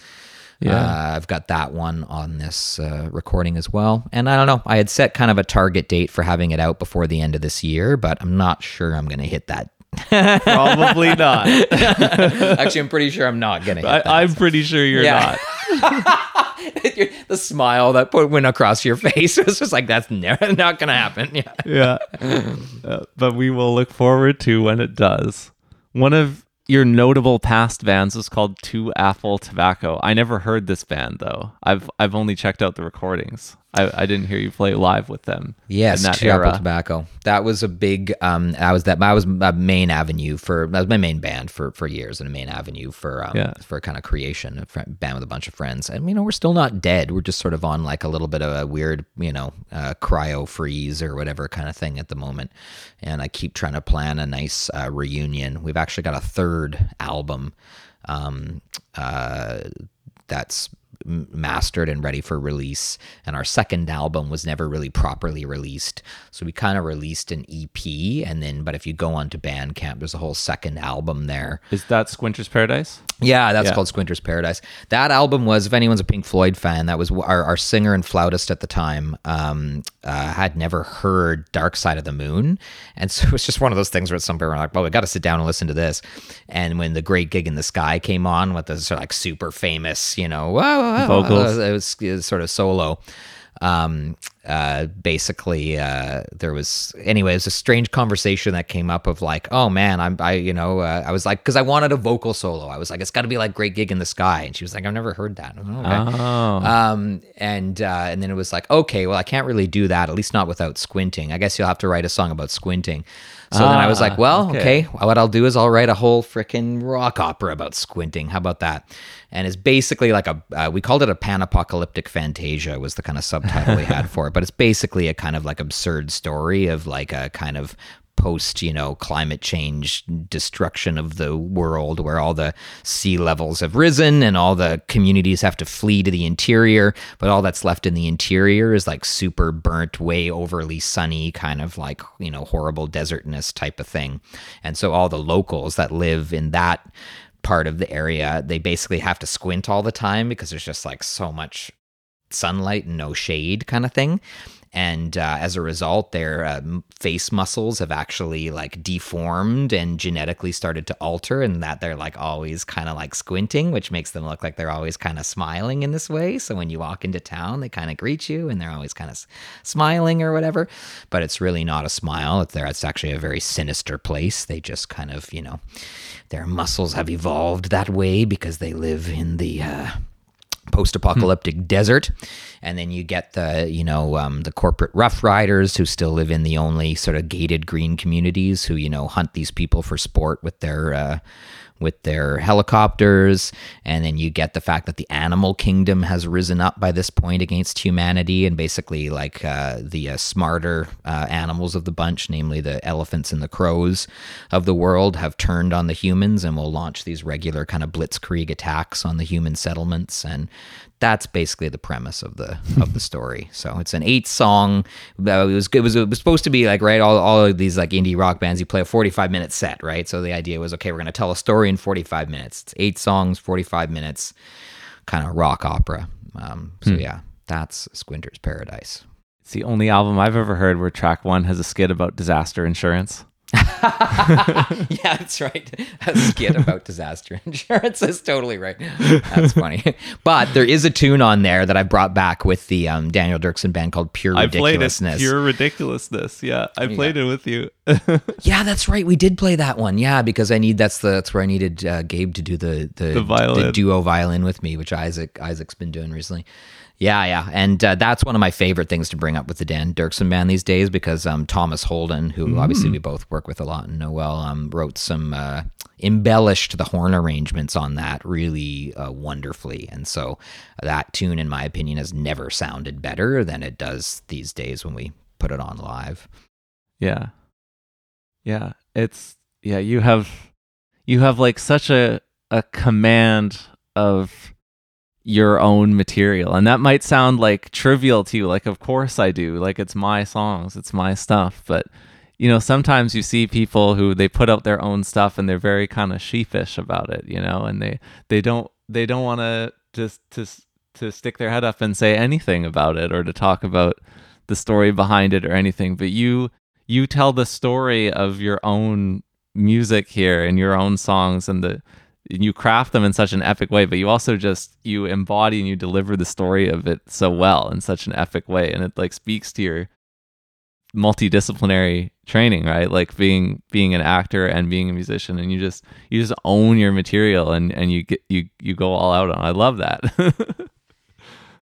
Yeah. uh, I've got that one on this uh, recording as well. And I don't know, I had set kind of a target date for having it out before the end of this year, but I'm not sure I'm going to hit that. Probably not. (laughs) Actually, I'm pretty sure I'm not to hit. I, I'm pretty sure you're Yeah. not. (laughs) the smile that put, went across your (laughs) face was just like, that's never, not going to happen. Yeah. yeah. Uh, but we will look forward to when it does. One of your notable past bands was called Two Apple Tobacco. I never heard this band though. I've I've only checked out the recordings. I, I didn't hear you play live with them. Yes, that Apple. Tobacco. That was a big. Um, I was that. I was my main avenue for. That was my main band for for years, and a main avenue for um, Yeah. for kind of creation. A fr- band with a bunch of friends, and you know we're still not dead. We're just sort of on like a little bit of a weird, you know, uh, cryo freeze or whatever kind of thing at the moment. And I keep trying to plan a nice uh, reunion. We've actually got a third album. Um, uh, that's mastered and ready for release. And our second album was never really properly released. So we kind of released an EP. And then, but if you go onto Bandcamp, there's a whole second album there. Is that Squinter's Paradise? Yeah, that's Yeah. called Squinter's Paradise. That album was, if anyone's a Pink Floyd fan, that was our, our singer and flautist at the time um, uh, had never heard Dark Side of the Moon. And so (laughs) it was just one of those things where at some people were like, well, we got to sit down and listen to this. And when the Great Gig in the Sky came on with the sort of like super famous, you know, whoa, whoa, whoa, Vocals. it was, it was sort of solo. Um, uh, basically, uh, there was anyway, it was a strange conversation that came up of like, oh man, I'm, I, you know, uh, I was like, because I wanted a vocal solo. I was like, it's got to be like Great Gig in the Sky, and she was like, I've never heard that. Okay. Oh. Um, and uh, and then it was like, okay, well, I can't really do that, at least not without squinting. I guess you'll have to write a song about squinting. So then I was Ah, like, well, okay. okay. what I'll do is I'll write a whole freaking rock opera about squinting. How about that? And it's basically like a, uh, we called it a pan-apocalyptic fantasia was the kind of subtitle we had (laughs) for it. But it's basically a kind of like absurd story of like a kind of post you know climate change destruction of the world where all the sea levels have risen and all the communities have to flee to the interior but all that's left in the interior is like super burnt way overly sunny kind of like you know horrible desertness type of thing. And so all the locals that live in that part of the area they basically have to squint all the time because there's just like so much sunlight and no shade kind of thing and uh, as a result their uh, face muscles have actually like deformed and genetically started to alter and that they're like always kind of like squinting which makes them look like they're always kind of smiling in this way. So when you walk into town they kind of greet you and they're always kind of smiling or whatever. But it's really not a smile. It's there it's actually a very sinister place. They just kind of you know their muscles have evolved that way because they live in the uh, post-apocalyptic desert. And then you get the you know um, the corporate rough riders who still live in the only sort of gated green communities who you know hunt these people for sport with their uh, with their helicopters and then you get the fact that the animal kingdom has risen up by this point against humanity and basically like uh, the uh, smarter uh, animals of the bunch namely the elephants and the crows of the world have turned on the humans and will launch these regular kind of blitzkrieg attacks on the human settlements and that's basically the premise of the of the story. So it's an eight song. Uh, it was it was it was supposed to be like right all all of these like indie rock bands. You play a forty five minute set, right? So the idea was okay, we're gonna tell a story in forty five minutes. It's eight songs, forty five minutes, kind of rock opera. Um, so yeah, that's Squinter's Paradise. It's the only album I've ever heard where track one has a skit about disaster insurance. (laughs) yeah, that's right. (laughs) A skit about disaster (laughs) insurance is totally right. That's funny. But there is a tune on there that I brought back with the um, Daniel Deorksen band called Pure Ridiculousness. Pure Ridiculousness. Yeah, I played it with you. Yeah, that's right. We did play that one. Yeah, because I need that's the that's where I needed uh, Gabe to do the the, The violin. duo violin with me, which Isaac Isaac's been doing recently. Yeah, yeah, and uh, that's one of my favorite things to bring up with the Dan Deorksen band these days because um, Thomas Holden, who obviously we both work with a lot and know well, um, wrote some uh, embellished the horn arrangements on that really uh, wonderfully, and so that tune, in my opinion, has never sounded better than it does these days when we put it on live. Yeah. Yeah. It's yeah, you have you have like such a a command of your own material. And that might sound like trivial to you, like of course I do. Like it's my songs, it's my stuff, but you know, sometimes you see people who they put out their own stuff and they're very kind of sheepish about it, you know, and they they don't they don't want to just to to stick their head up and say anything about it or to talk about the story behind it or anything, but you you tell the story of your own music here and your own songs and the you craft them in such an epic way but you also just you embody and you deliver the story of it so well in such an epic way and it like speaks to your multidisciplinary training right like being being an actor and being a musician and you just you just own your material and and you get you you go all out on it. i love that (laughs)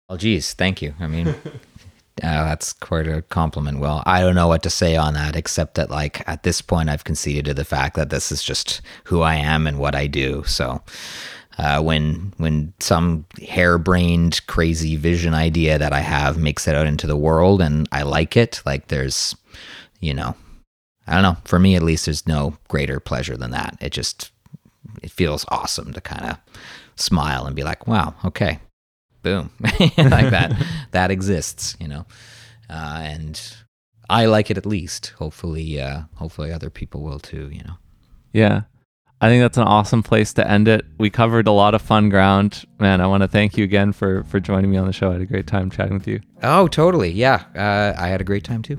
oh geez, thank you. I mean, (laughs) uh, that's quite a compliment. Well, I don't know what to say on that except that, like, at this point, I've conceded to the fact that this is just who I am and what I do. So, uh, when when some harebrained, crazy vision idea that I have makes it out into the world and I like it, like, there's, you know, I don't know. For me, at least, there's no greater pleasure than that. It just it feels awesome to kind of smile and be like, wow, okay, boom (laughs) like that that exists you know uh, and i like it at least hopefully uh hopefully other people will too you know Yeah. I think that's an awesome place to end it. We covered a lot of fun ground. Man, I want to thank you again for for joining me on the show. I had a great time chatting with you. Oh, totally. Yeah. Uh, I had a great time too.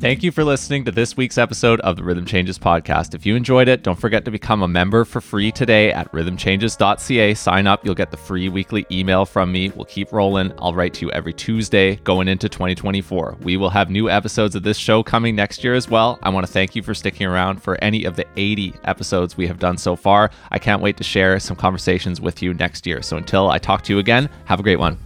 Thank you for listening to this week's episode of the Rhythm Changes podcast. If you enjoyed it, don't forget to become a member for free today at rhythmchanges.ca. Sign up, you'll get the free weekly email from me. We'll keep rolling. I'll write to you every Tuesday going into 2024. We will have new episodes of this show coming next year as well. I want to thank you for sticking around for any of the 80 episodes we have done so far. I can't wait to share some conversations with you next year. So until I talk to you again, have a great one.